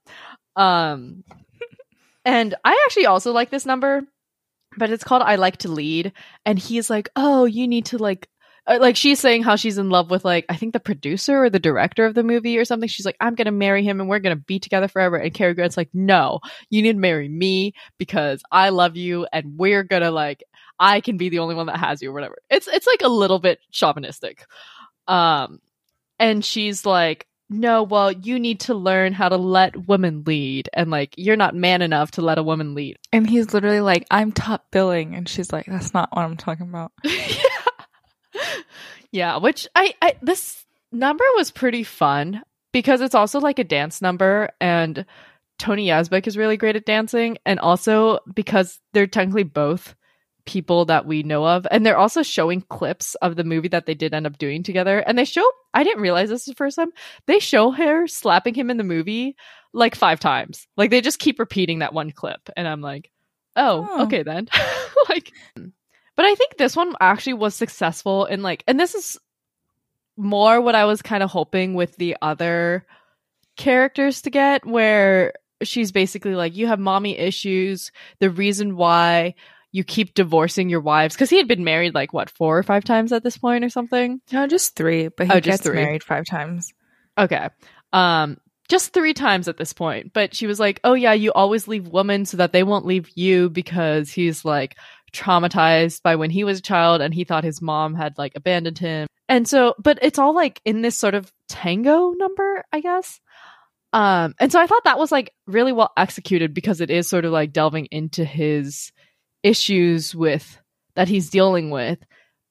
Um and I actually also like this number but it's called I like to lead. And he's like oh you need to like like she's saying how she's in love with like I think the producer or the director of the movie or something. She's like, I'm gonna marry him and we're gonna be together forever. And Cary Grant's like, No, you need to marry me because I love you and we're gonna like I can be the only one that has you or whatever. It's it's like a little bit chauvinistic. Um and she's like, No, well, you need to learn how to let women lead and like you're not man enough to let a woman lead. And he's literally like, I'm top billing. And she's like, that's not what I'm talking about. yeah, which I, I this number was pretty fun because it's also like a dance number and Tony Yazbeck is really great at dancing and also because they're technically both people that we know of and they're also showing clips of the movie that they did end up doing together and they show I didn't realize this the first time they show her slapping him in the movie like five times like they just keep repeating that one clip and I'm like oh Oh. okay then like but I think this one actually was successful in like, and this is more what I was kind of hoping with the other characters to get, where she's basically like, you have mommy issues. The reason why you keep divorcing your wives, because he had been married like what, four or five times at this point or something. No, just three, but he Oh, just gets three. married five times. Okay. Um, just three times at this point. But she was like, Oh yeah, you always leave women so that they won't leave you because he's like traumatized by when he was a child and he thought his mom had like abandoned him. And so but it's all like in this sort of tango number, I guess. Um, and so I thought that was like really well executed because it is sort of like delving into his issues with that he's dealing with.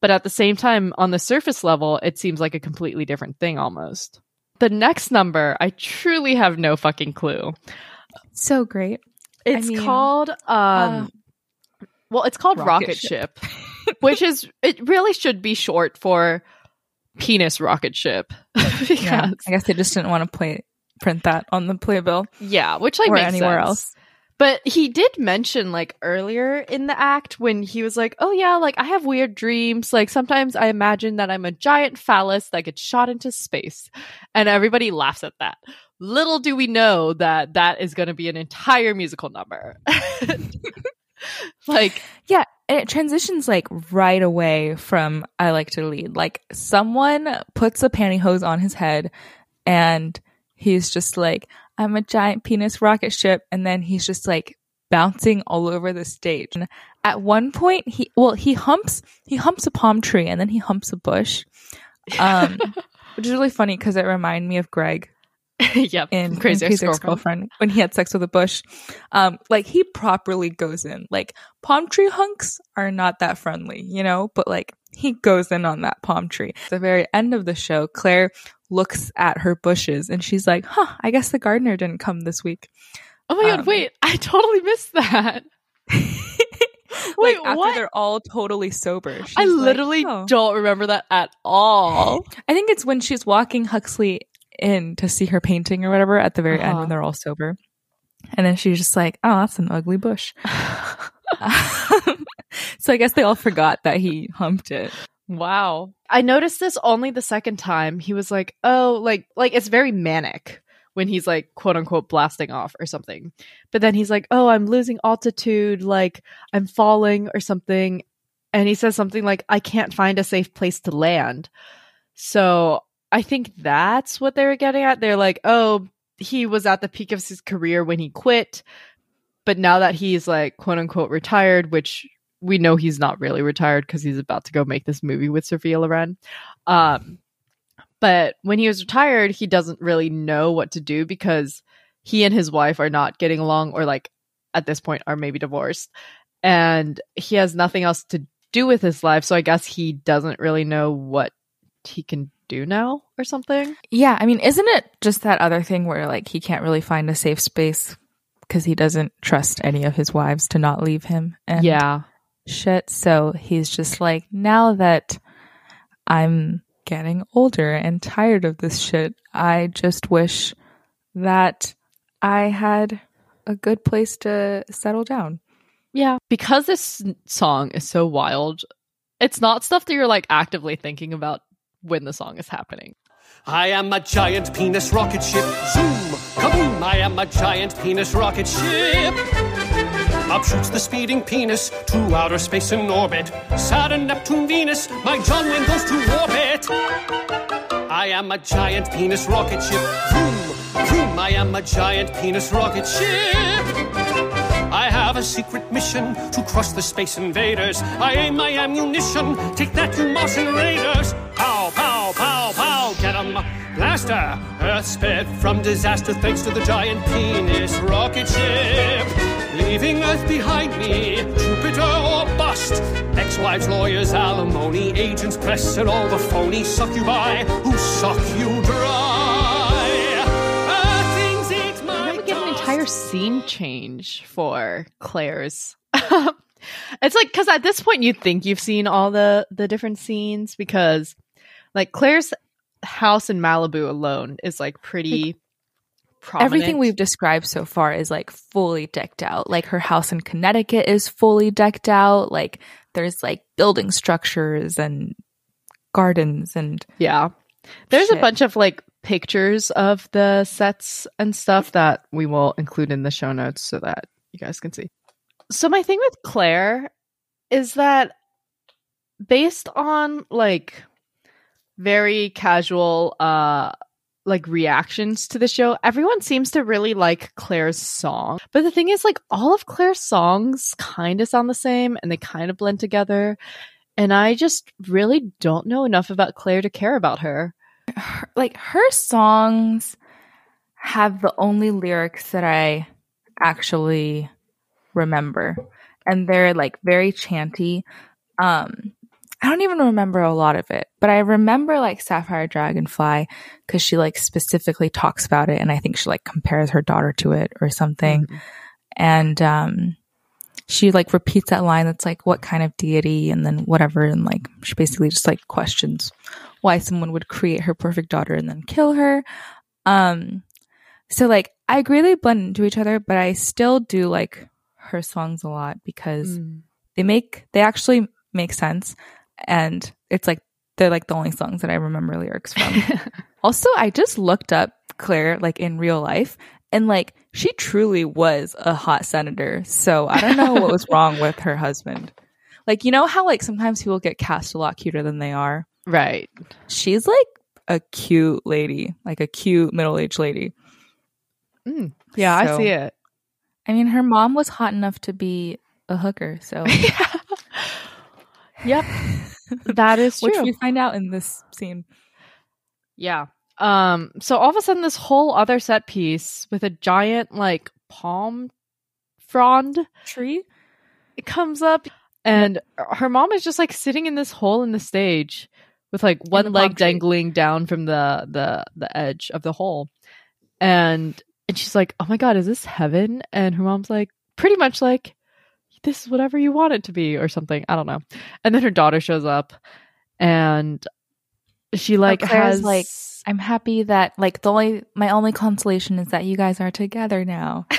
But at the same time, on the surface level, it seems like a completely different thing almost. The next number, I truly have no fucking clue. So great. It's mean, called um uh, well, it's called Rocket, Rocket Ship, which is it really should be short for penis rocket ship. because, Yeah. I guess they just didn't want to play print that on the playbill Yeah, which like or makes anywhere sense. else. But he did mention like earlier in the act when he was like, "Oh yeah, like I have weird dreams. Like sometimes I imagine that I'm a giant phallus that gets shot into space." And everybody laughs at that. Little do we know that that is going to be an entire musical number. like Yeah, and it transitions like right away from I like to lead. Like someone puts a pantyhose on his head and he's just like, I'm a giant penis rocket ship, and then he's just like bouncing all over the stage. And at one point he well, he humps he humps a palm tree and then he humps a bush. Um which is really funny because it reminded me of Greg yep, in crazy, Crazy ex-girlfriend. Ex-Girlfriend when he had sex with a bush. Um, like he properly goes in. Like palm tree hunks are not that friendly, you know, but like he goes in on that palm tree. At the very end of the show, Clare looks at her bushes and she's like, "Huh, I guess the gardener didn't come this week." Oh my god, Um, wait, I totally missed that. like Wait, after what? they're all totally sober. I like, literally "Oh." don't remember that at all. I think it's when she's walking Huxley in to see her painting or whatever at the very end Uh-huh. when they're all sober. And then she's just like, oh, that's an ugly bush. so I guess they all forgot that he humped it. Wow. I noticed this only the second time. He was like, "Oh, like like it's very manic when he's like quote unquote blasting off or something." But then he's like, "Oh, I'm losing altitude, like I'm falling or something." And he says something like, "I can't find a safe place to land." So, I think that's what they were getting at. They're like, "Oh, he was at the peak of his career when he quit, but now that he's like quote unquote retired, which we know he's not really retired because he's about to go make this movie with Sophia Loren. Um, but when he was retired, he doesn't really know what to do because he and his wife are not getting along, or like at this point are maybe divorced, and he has nothing else to do with his life. So I guess he doesn't really know what he can do now or something. Yeah, I mean, isn't it just that other thing where like he can't really find a safe space because he doesn't trust any of his wives to not leave him? And yeah, shit. So he's just like, now that I'm getting older and tired of this shit, I just wish that I had a good place to settle down. Yeah, because this song is so wild, it's not stuff that you're like actively thinking about when the song is happening. I am a giant penis rocket ship. Zoom, kaboom! I am a giant penis rocket ship. Up shoots the speeding penis to outer space in orbit. Saturn, Neptune, Venus, my John Wayne goes to orbit. I am a giant penis rocket ship. Vroom, vroom, I am a giant penis rocket ship. Have a secret mission to crush the space invaders. I aim my ammunition. Take that, you Martian raiders. Pow, pow, pow, pow. Get 'em. Blaster. Earth spared from disaster thanks to the giant penis rocket ship. Leaving Earth behind me, Jupiter or bust. Ex-wives, lawyers, alimony, agents, press, and all the phony succubi who suck you dry. Scene change for Clare's. Um, it's like because at this point you think you've seen all the the different scenes because like Clare's house in Malibu alone is like pretty prominent. Everything we've described so far is like fully decked out. Like her house in Connecticut is fully decked out. Like there's like building structures and gardens and yeah. There's a bunch of like pictures of the sets and stuff that we will include in the show notes so that you guys can see. So my thing with Clare is that based on like very casual uh like reactions to the show, everyone seems to really like Clare's song. But the thing is like all of Clare's songs kind of sound the same and they kind of blend together. And I just really don't know enough about Clare to care about her. Her, like her songs have the only lyrics that I actually remember and they're like very chanty um I don't even remember a lot of it, but I remember like Sapphire Dragonfly because she like specifically talks about it, and I think she like compares her daughter to it or something. And um, she like repeats that line that's like, "What kind of deity?" and then whatever, and like she basically just like questions why someone would create her perfect daughter and then kill her. Um, so like I agree they blend into each other, but I still do like her songs a lot because they make they actually make sense and it's like they're like the only songs that I remember lyrics from. also, I just looked up Clare like in real life and like she truly was a hot senator. So I don't know what was wrong with her husband. Like you know how like sometimes people get cast a lot cuter than they are. Right. She's like a cute lady, like a cute middle-aged lady. Yeah, I see it. I mean, her mom was hot enough to be a hooker, so Yep. that is true. which we find out in this scene. Yeah. Um so all of a sudden this whole other set piece with a giant like palm frond Tree? it comes up and her mom is just like sitting in this hole in the stage with like one leg dangling down from the the the edge of the hole. And and she's like, "Oh my god, is this heaven?" And her mom's like pretty much like this is whatever you want it to be or something. I don't know. And then her daughter shows up and she like has like, I'm happy that like the only my only consolation is that you guys are together now.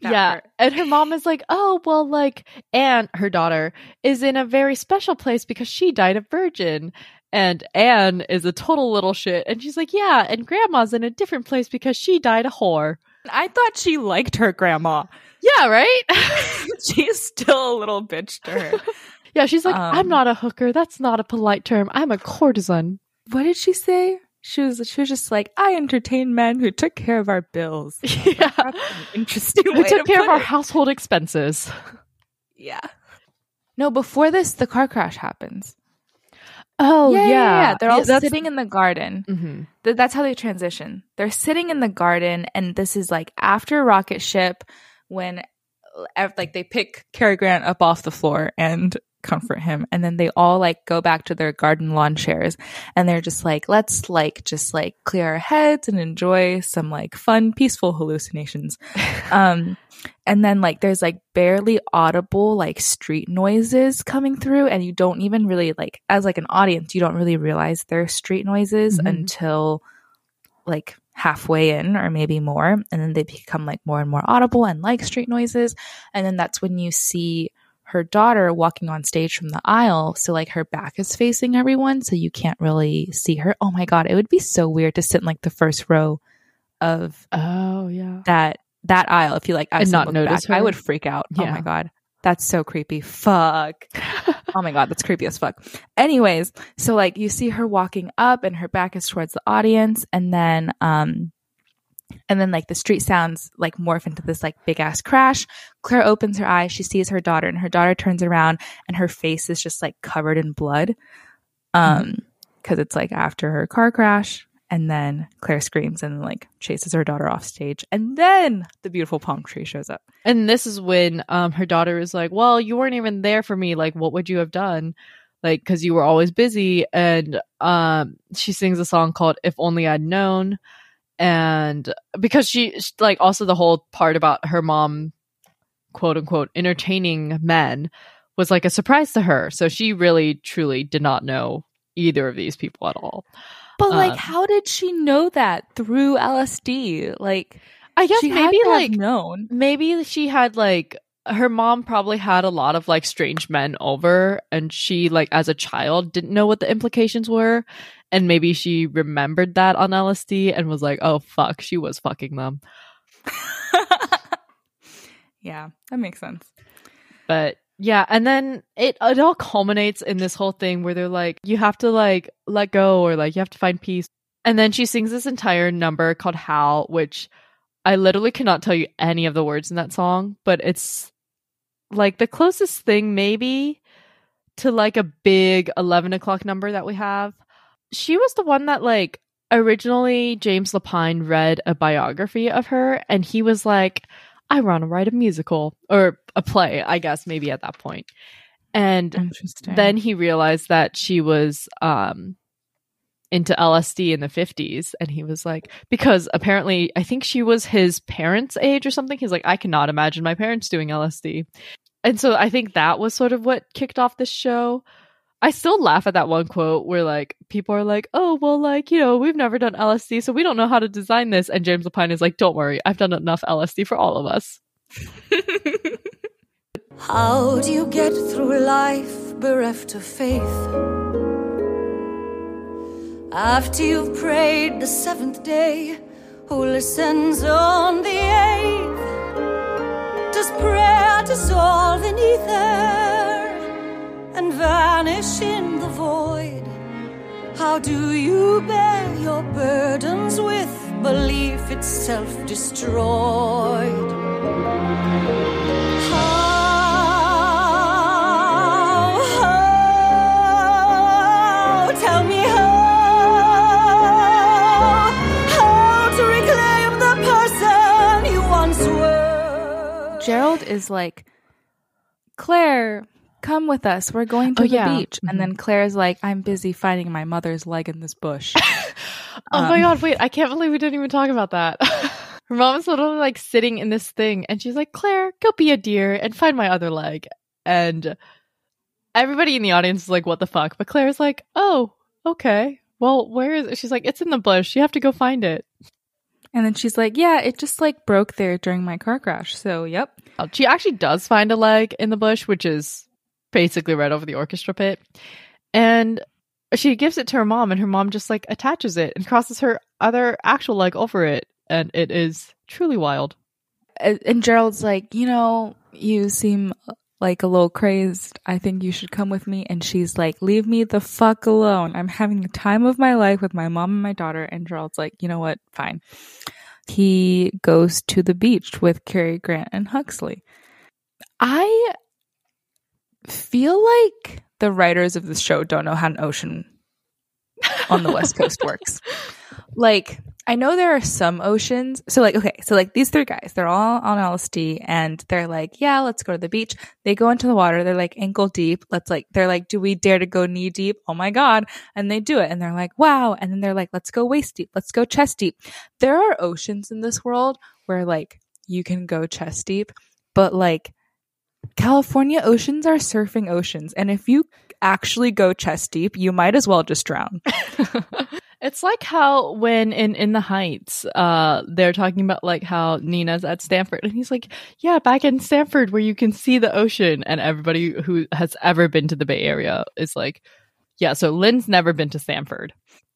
Yeah. part. And her mom is like, oh, well, like, Anne, her daughter, is in a very special place because she died a virgin. And Anne is a total little shit. And she's like, yeah, and grandma's in a different place because she died a whore. I thought she liked her grandma. Yeah, right? She's still a little bitch to her. yeah, she's like, Um, I'm not a hooker. That's not a polite term. I'm a courtesan. what did she say? She was she was just like, I entertain men who took care of our bills. yeah. Interesting Who way took to care of our it. household expenses. Yeah. No, before this, the car crash happens. Oh, yeah. Yeah. They're all sitting in the garden. Mhm. Th- that's how they transition. They're sitting in the garden, and this is like after rocket ship when like they pick Cary Grant up off the floor and comfort him, and then they all like go back to their garden lawn chairs, and they're just like, let's like just like clear our heads and enjoy some like fun, peaceful hallucinations. um, and then like there's like barely audible like street noises coming through and you don't even really like as like an audience you don't really realize they're street noises Mhm. until like halfway in or maybe more and then they become like more and more audible and like street noises and then that's when you see her daughter walking on stage from the aisle so like her back is facing everyone so you can't really see her oh my god it would be so weird to sit in like the first row of Oh, yeah. that that aisle if you like And not notice back, I would freak out. Oh my god. That's so creepy. Fuck. oh my god, that's creepy as fuck. Anyways, so like you see her walking up and her back is towards the audience and then um and then like the street sounds like morph into this like big ass crash. Clare opens her eyes, she sees her daughter and her daughter turns around and her face is just like covered in blood. Um cuz it's like after her car crash and then Clare screams and like chases her daughter off stage and then the beautiful palm tree shows up. And this is when um her daughter is like, "Well, you weren't even there for me. Like, what would you have done? Like, because you were always busy." And um, she sings a song called "If Only I'd Known," and because she like also the whole part about her mom, quote unquote, entertaining men was like a surprise to her. So she really truly did not know either of these people at all. But like Um, how did she know that through LSD? Like I guess maybe like known. maybe she had like her mom probably had a lot of like strange men over and she like as a child didn't know what the implications were and maybe she remembered that on LSD and was like oh fuck she was fucking them yeah, that makes sense. but yeah and then it it all culminates in this whole thing where they're like you have to like let go or like you have to find peace and then she sings this entire number called "How," which I literally cannot tell you any of the words in that song but it's like the closest thing maybe to like a big 11 o'clock number that we have she was the one that like originally James Lapine read a biography of her and he was like I want to write a musical or a play, I guess, maybe at that. And then he realized that she was um into LSD in the 50s and he was like because apparently I think she was his parents' age or something. He's like I cannot imagine my parents doing LSD. And so I think that was sort of what kicked off this show. I still laugh at that one quote where like people are like, "Oh, well like, you know, we've never done LSD, so we don't know how to design this." And James Lapine is like, "Don't worry. I've done enough LSD for all of us." How do you get through life bereft of faith? After you've prayed the seventh day, who listens on the eighth? Does prayer dissolve in ether and vanish in the void? How do you bear your burdens with belief itself destroyed? Gerald is like, Clare, come with us. We're going to Oh, the yeah. beach. And then Clare's like, I'm busy finding my mother's leg in this bush. Oh my Um, god, wait, I can't believe we didn't even talk about that. Her mom is literally like sitting in this thing and she's like, Clare, go be a deer and find my other leg. And everybody in the audience is like, what the fuck? But Clare's like, oh, okay. Well, where is it? She's like, it's in the bush. You have to go find it. And then she's like, Yeah, it just like broke there during my car crash. So, yep. Uh, She actually does find a leg in the bush, which is basically right over the orchestra pit. And she gives it to her mom, and her mom just like attaches it and crosses her other actual leg over it. And it is truly wild. And Gerald's like, You know, you seem like a little crazed. I think you should come with me. And she's like, Leave me the fuck alone. I'm having the time of my life with my mom and my daughter. And Gerald's like, You know what? Fine. He goes to the beach with Cary Grant and Huxley. I feel like the writers of this show don't know how an ocean on the West Coast works. Like, I know there are some oceans. So, like, okay, so like these three guys, they're all on LSD and they're like, yeah, let's go to the beach. They go into the water. They're like ankle deep. Let's like, they're like, do we dare to go knee deep? Oh my God. And they do it. And they're like, wow. And then they're like, let's go waist deep. Let's go chest deep. There are oceans in this world where like you can go chest deep, but like California oceans are surfing oceans. And if you actually go chest deep, you might as well just drown. It's like how when in in the Heights, uh, they're talking about like how Nina's at Stanford, and he's like, "Yeah, back in Stanford where you can see the ocean," and everybody who has ever been to the Bay Area is like, "Yeah." So Lin's never been to Stanford.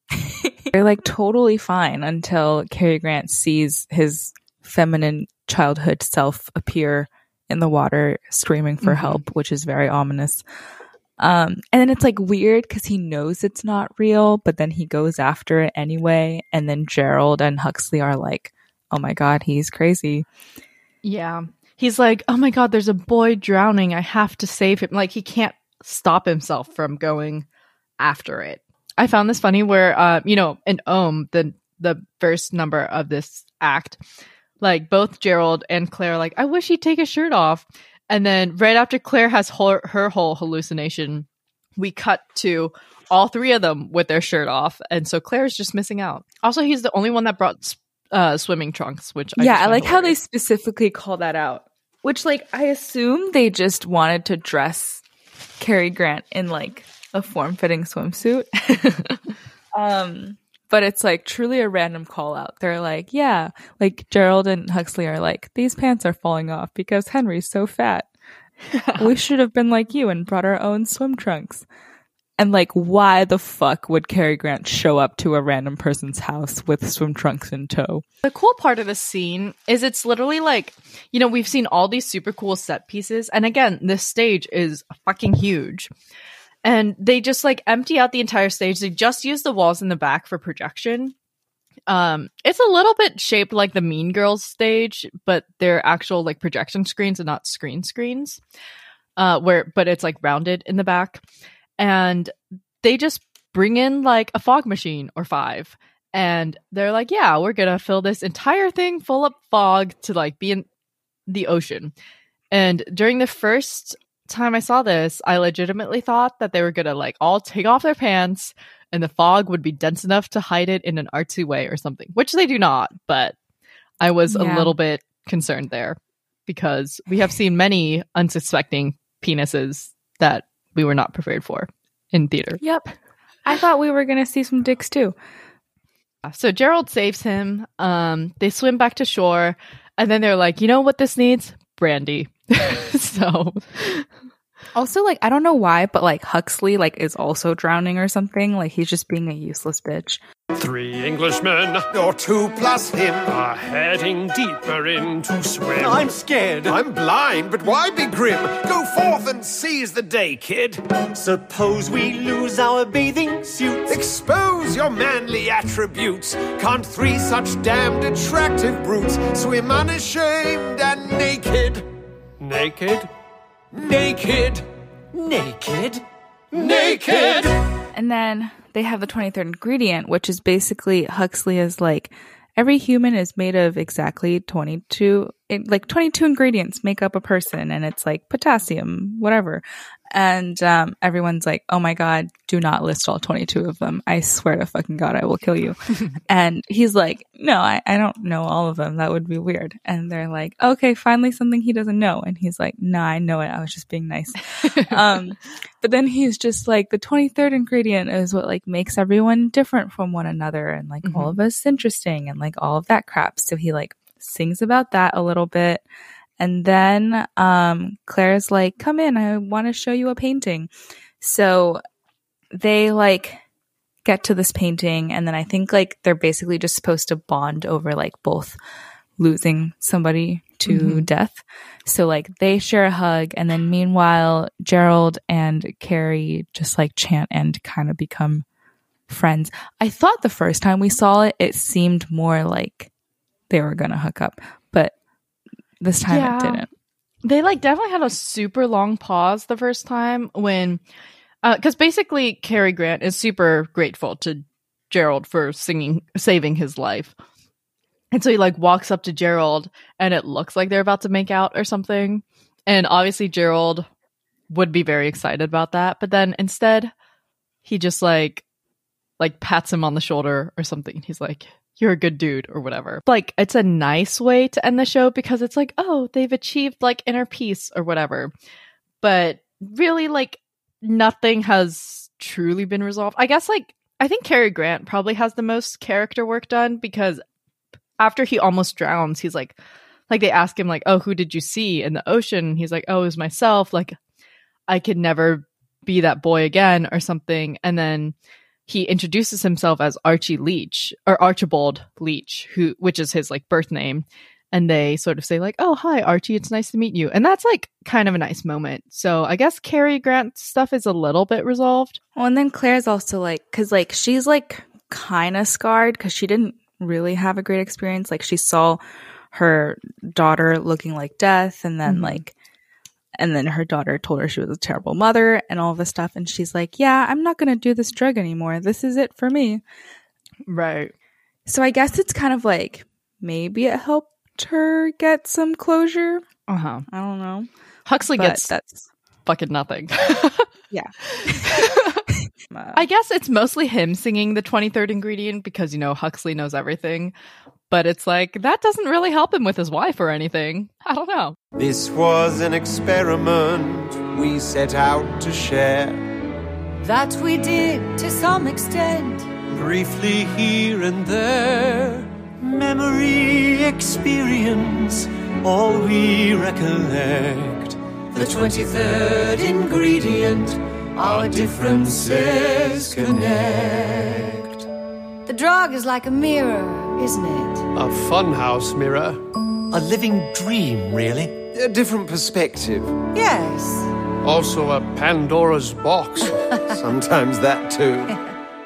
They're like totally fine until Cary Grant sees his feminine childhood self appear in the water screaming for Mhm. help, which is very ominous. Um, and then it's like weird because he knows it's not real, but then he goes after it anyway. And then Gerald and Huxley are like, oh my God, he's crazy. Yeah, he's like, "Oh my God, there's a boy drowning. I have to save him." Like he can't stop himself from going after it. I found this funny where, uh, you know, in Om, the the first number of this act, like both Gerald and Clare, like, I wish he'd take his shirt off. And then right after Clare has her, her whole hallucination, we cut to all three of them with their shirt off, and so Clare's just missing out. Also, he's the only one that brought uh, swimming trunks, which I yeah, I like how they specifically call that out. Which, like, I assume they just wanted to dress Cary Grant in like a form-fitting swimsuit. um, but it's like truly a random call out. They're like, yeah, like Gerald and Huxley are like, these pants are falling off because Henry's so fat. we should have been like you and brought our own swim trunks. And like, why the fuck would Cary Grant show up to a random person's house with swim trunks in tow? The cool part of this scene is it's literally like, you know, we've seen all these super cool set pieces. And again, this stage is fucking huge. And they just like empty out the entire stage. They just use the walls in the back for projection. Um, it's a little bit shaped like the Mean Girls stage, but they're actual like projection screens and not screen screens. Uh, where, but it's like rounded in the back. And they just bring in like a fog machine or five and they're like, yeah, we're gonna fill this entire thing full of fog to like be in the ocean. And during the first time I saw this, I legitimately thought that they were gonna like all take off their pants and the fog would be dense enough to hide it in an artsy way or something, which they do not. But I was a little bit concerned there because we have seen many unsuspecting penises that we were not prepared for in theater. Yep. I thought we were going to see some dicks too. So Gerald saves him. Um, they swim back to shore, and then they're like, "You know what this needs? Brandy." so Also, like, I don't know why, but like Huxley, like, is also drowning or something. Like, he's just being a useless bitch. Three Englishmen Or two plus him. are heading deeper into swim. I'm scared. I'm blind, but why be grim? Go forth and seize the day, kid. Suppose we lose our bathing suits. Expose your manly attributes. Can't three such damned attractive brutes swim unashamed and naked? Naked? Naked! Naked? Naked! And then they have the 23rd ingredient, which is basically Huxley is like, every human is made of exactly 22 it, like 22 ingredients make up a person and it's like potassium, whatever. And um, everyone's like, oh my God, do not list all 22 of them. I swear to fucking God, I will kill you. and he's like, no, I, I don't know all of them. That would be weird. And they're like, okay, finally something he doesn't know. And he's like, nah, I know it. I was just being nice. um, but then he's just like, the 23rd ingredient is what like makes everyone different from one another and like all of us interesting and like all of that crap. So he like sings about that a little bit. And then um, Clare's like, come in, I want to show you a painting. So they like get to this painting, and then I think like they're basically just supposed to bond over like both losing somebody to death. So like they share a hug, and then meanwhile, Gerald and Cary just like chant and kind of become friends. I thought the first time we saw it, it seemed more like they were gonna hook up, but this time Yeah. it didn't. They like definitely had a super long pause the first time when, uh, because basically Cary Grant is super grateful to Gerald for singing, saving his life, and so he like walks up to Gerald, and it looks like they're about to make out or something, and obviously Gerald would be very excited about that, but then instead he just like like pats him on the shoulder or something. He's like, you're a good dude or whatever. Like it's a nice way to end the show because it's like, oh, they've achieved like inner peace or whatever. But really like nothing has truly been resolved. I guess like I think Cary Grant probably has the most character work done because after he almost drowns, he's like like they ask him like, "Oh, who did you see in the ocean?" He's like, "Oh, it was myself." Like I could never be that boy again or something. And then he introduces himself as Archie Leach or Archibald Leach, who which is his like birth name. And they sort of say like, "Oh, hi Archie, it's nice to meet you." And that's like kind of a nice moment. So I guess Cary Grant stuff is a little bit resolved. Well, and then Clare's also like, cause like she's like kind of scarred because she didn't really have a great experience. Like she saw her daughter looking like death, and then Mhm. like, and then her daughter told her she was a terrible mother and all this stuff. And she's like, yeah, I'm not going to do this drug anymore. This is it for me. Right. So I guess it's kind of like maybe it helped her get some closure. Uh huh. I don't know. Huxley But gets that's, fucking nothing. yeah. Uh, I guess it's mostly him singing the 23rd ingredient because, you know, Huxley knows everything. But it's like, that doesn't really help him with his wife or anything. I don't know. This was an experiment we set out to share. That we did to some extent. Briefly here and there, memory, experience, all we recollect. The 23rd ingredient, our differences connect. The drug is like a mirror, isn't it? A funhouse mirror. A living dream, really. A different perspective. Yes. Also a Pandora's box. Sometimes that too.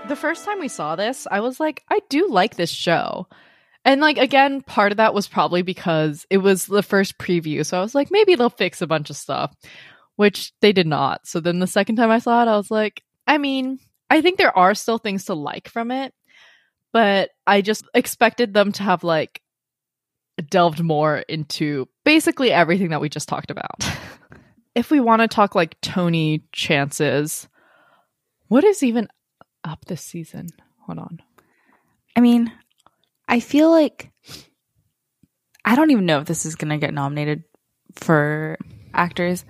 The first time we saw this, I was like, I do like this show. And like again, part of that was probably because it was the first preview. So I was like, maybe they'll fix a bunch of stuff, which they did not. So then the second time I saw it, I was like, I mean, I think there are still things to like from it, but I just expected them to have like delved more into basically everything that we just talked about. if we want to talk like Tony chances, what is even up this season? Hold on. I mean, I feel like I don't even know if this is going to get nominated for actors,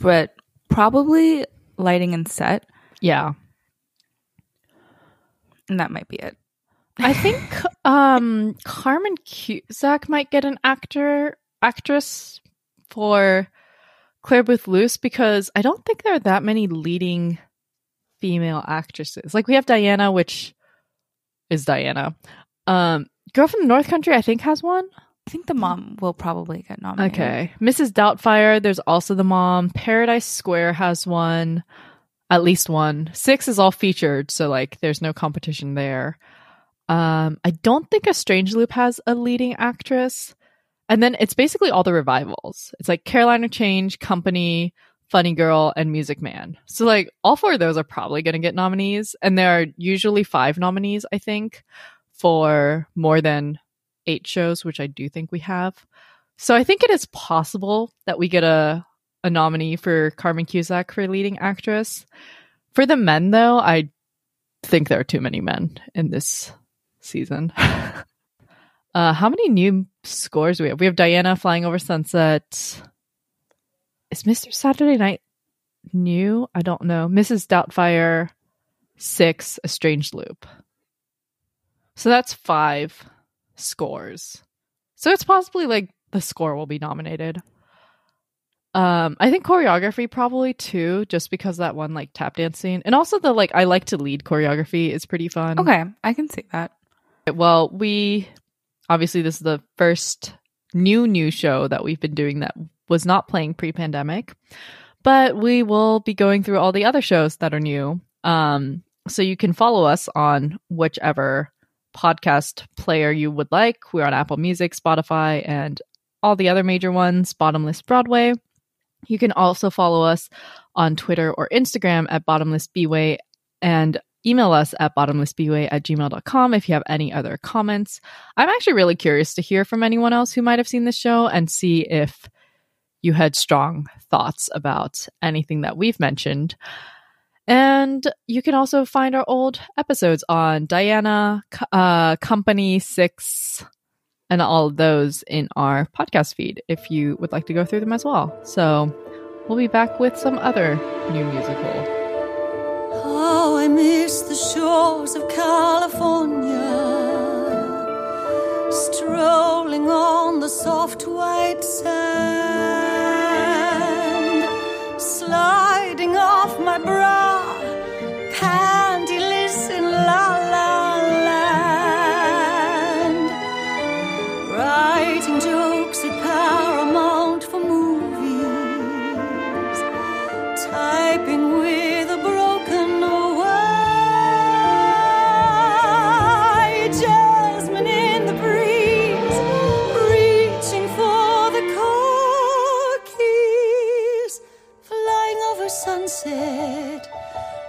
but probably lighting and set, Yeah. and that might be it. I think um Carmen Cusack might get an actor actress for Clare Boothe Luce because I don't think there are that many leading female actresses. Like we have Diana, which is Diana. Um Girl from the North Country, I think, has one. I think the mom will probably get nominated. Okay. Mrs. Doubtfire, there's also the mom. Paradise Square has one, at least one. Six is all featured, so like there's no competition there. Um, I don't think a Strange Loop has a leading actress. And then it's basically all the revivals. It's like Caroline, or Change, Company, Funny Girl, and Music Man. So like all four of those are probably gonna get nominees. And there are usually five nominees, I think, for more than eight shows, which I do think we have. So I think it is possible that we get a a nominee for Carmen Cusack for leading actress. For the men, though, I think there are too many men in this season. uh, how many new scores do we have? We have Diana flying over sunset. Is Mr. Saturday Night new? I don't know. Mrs. Doubtfire, six, A Strange Loop. So that's five scores. So it's possibly like the score will be nominated. Um, I think choreography probably too, just because that one like tap dance scene, and also the like I like to lead choreography is pretty fun. Okay, I can see that. Well, we obviously this is the first new new show that we've been doing that was not playing pre-pandemic, but we will be going through all the other shows that are new. Um, so you can follow us on whichever podcast player you would like. We're on Apple Music, Spotify, and all the other major ones. Bottomless Broadway. You can also follow us on Twitter or Instagram at Bottomless bottomlessbway and email us at bottomlessbway at gmail.com if you have any other comments. I'm actually really curious to hear from anyone else who might have seen this show and see if you had strong thoughts about anything that we've mentioned. And you can also find our old episodes on Diana, uh, Company Six, and all of those in our podcast feed if you would like to go through them as well. So we'll be back with some other new musical. Oh, I miss the shores of California, strolling on the soft white sand, sliding off my bra,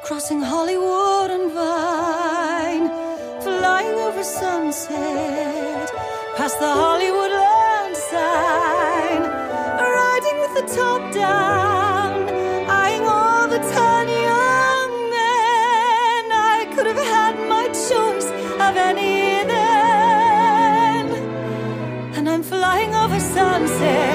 crossing Hollywood and Vine, flying over sunset, past the Hollywood land sign, riding with the top down, eyeing all the tan young men. I could have had my choice of any then, and I'm flying over sunset.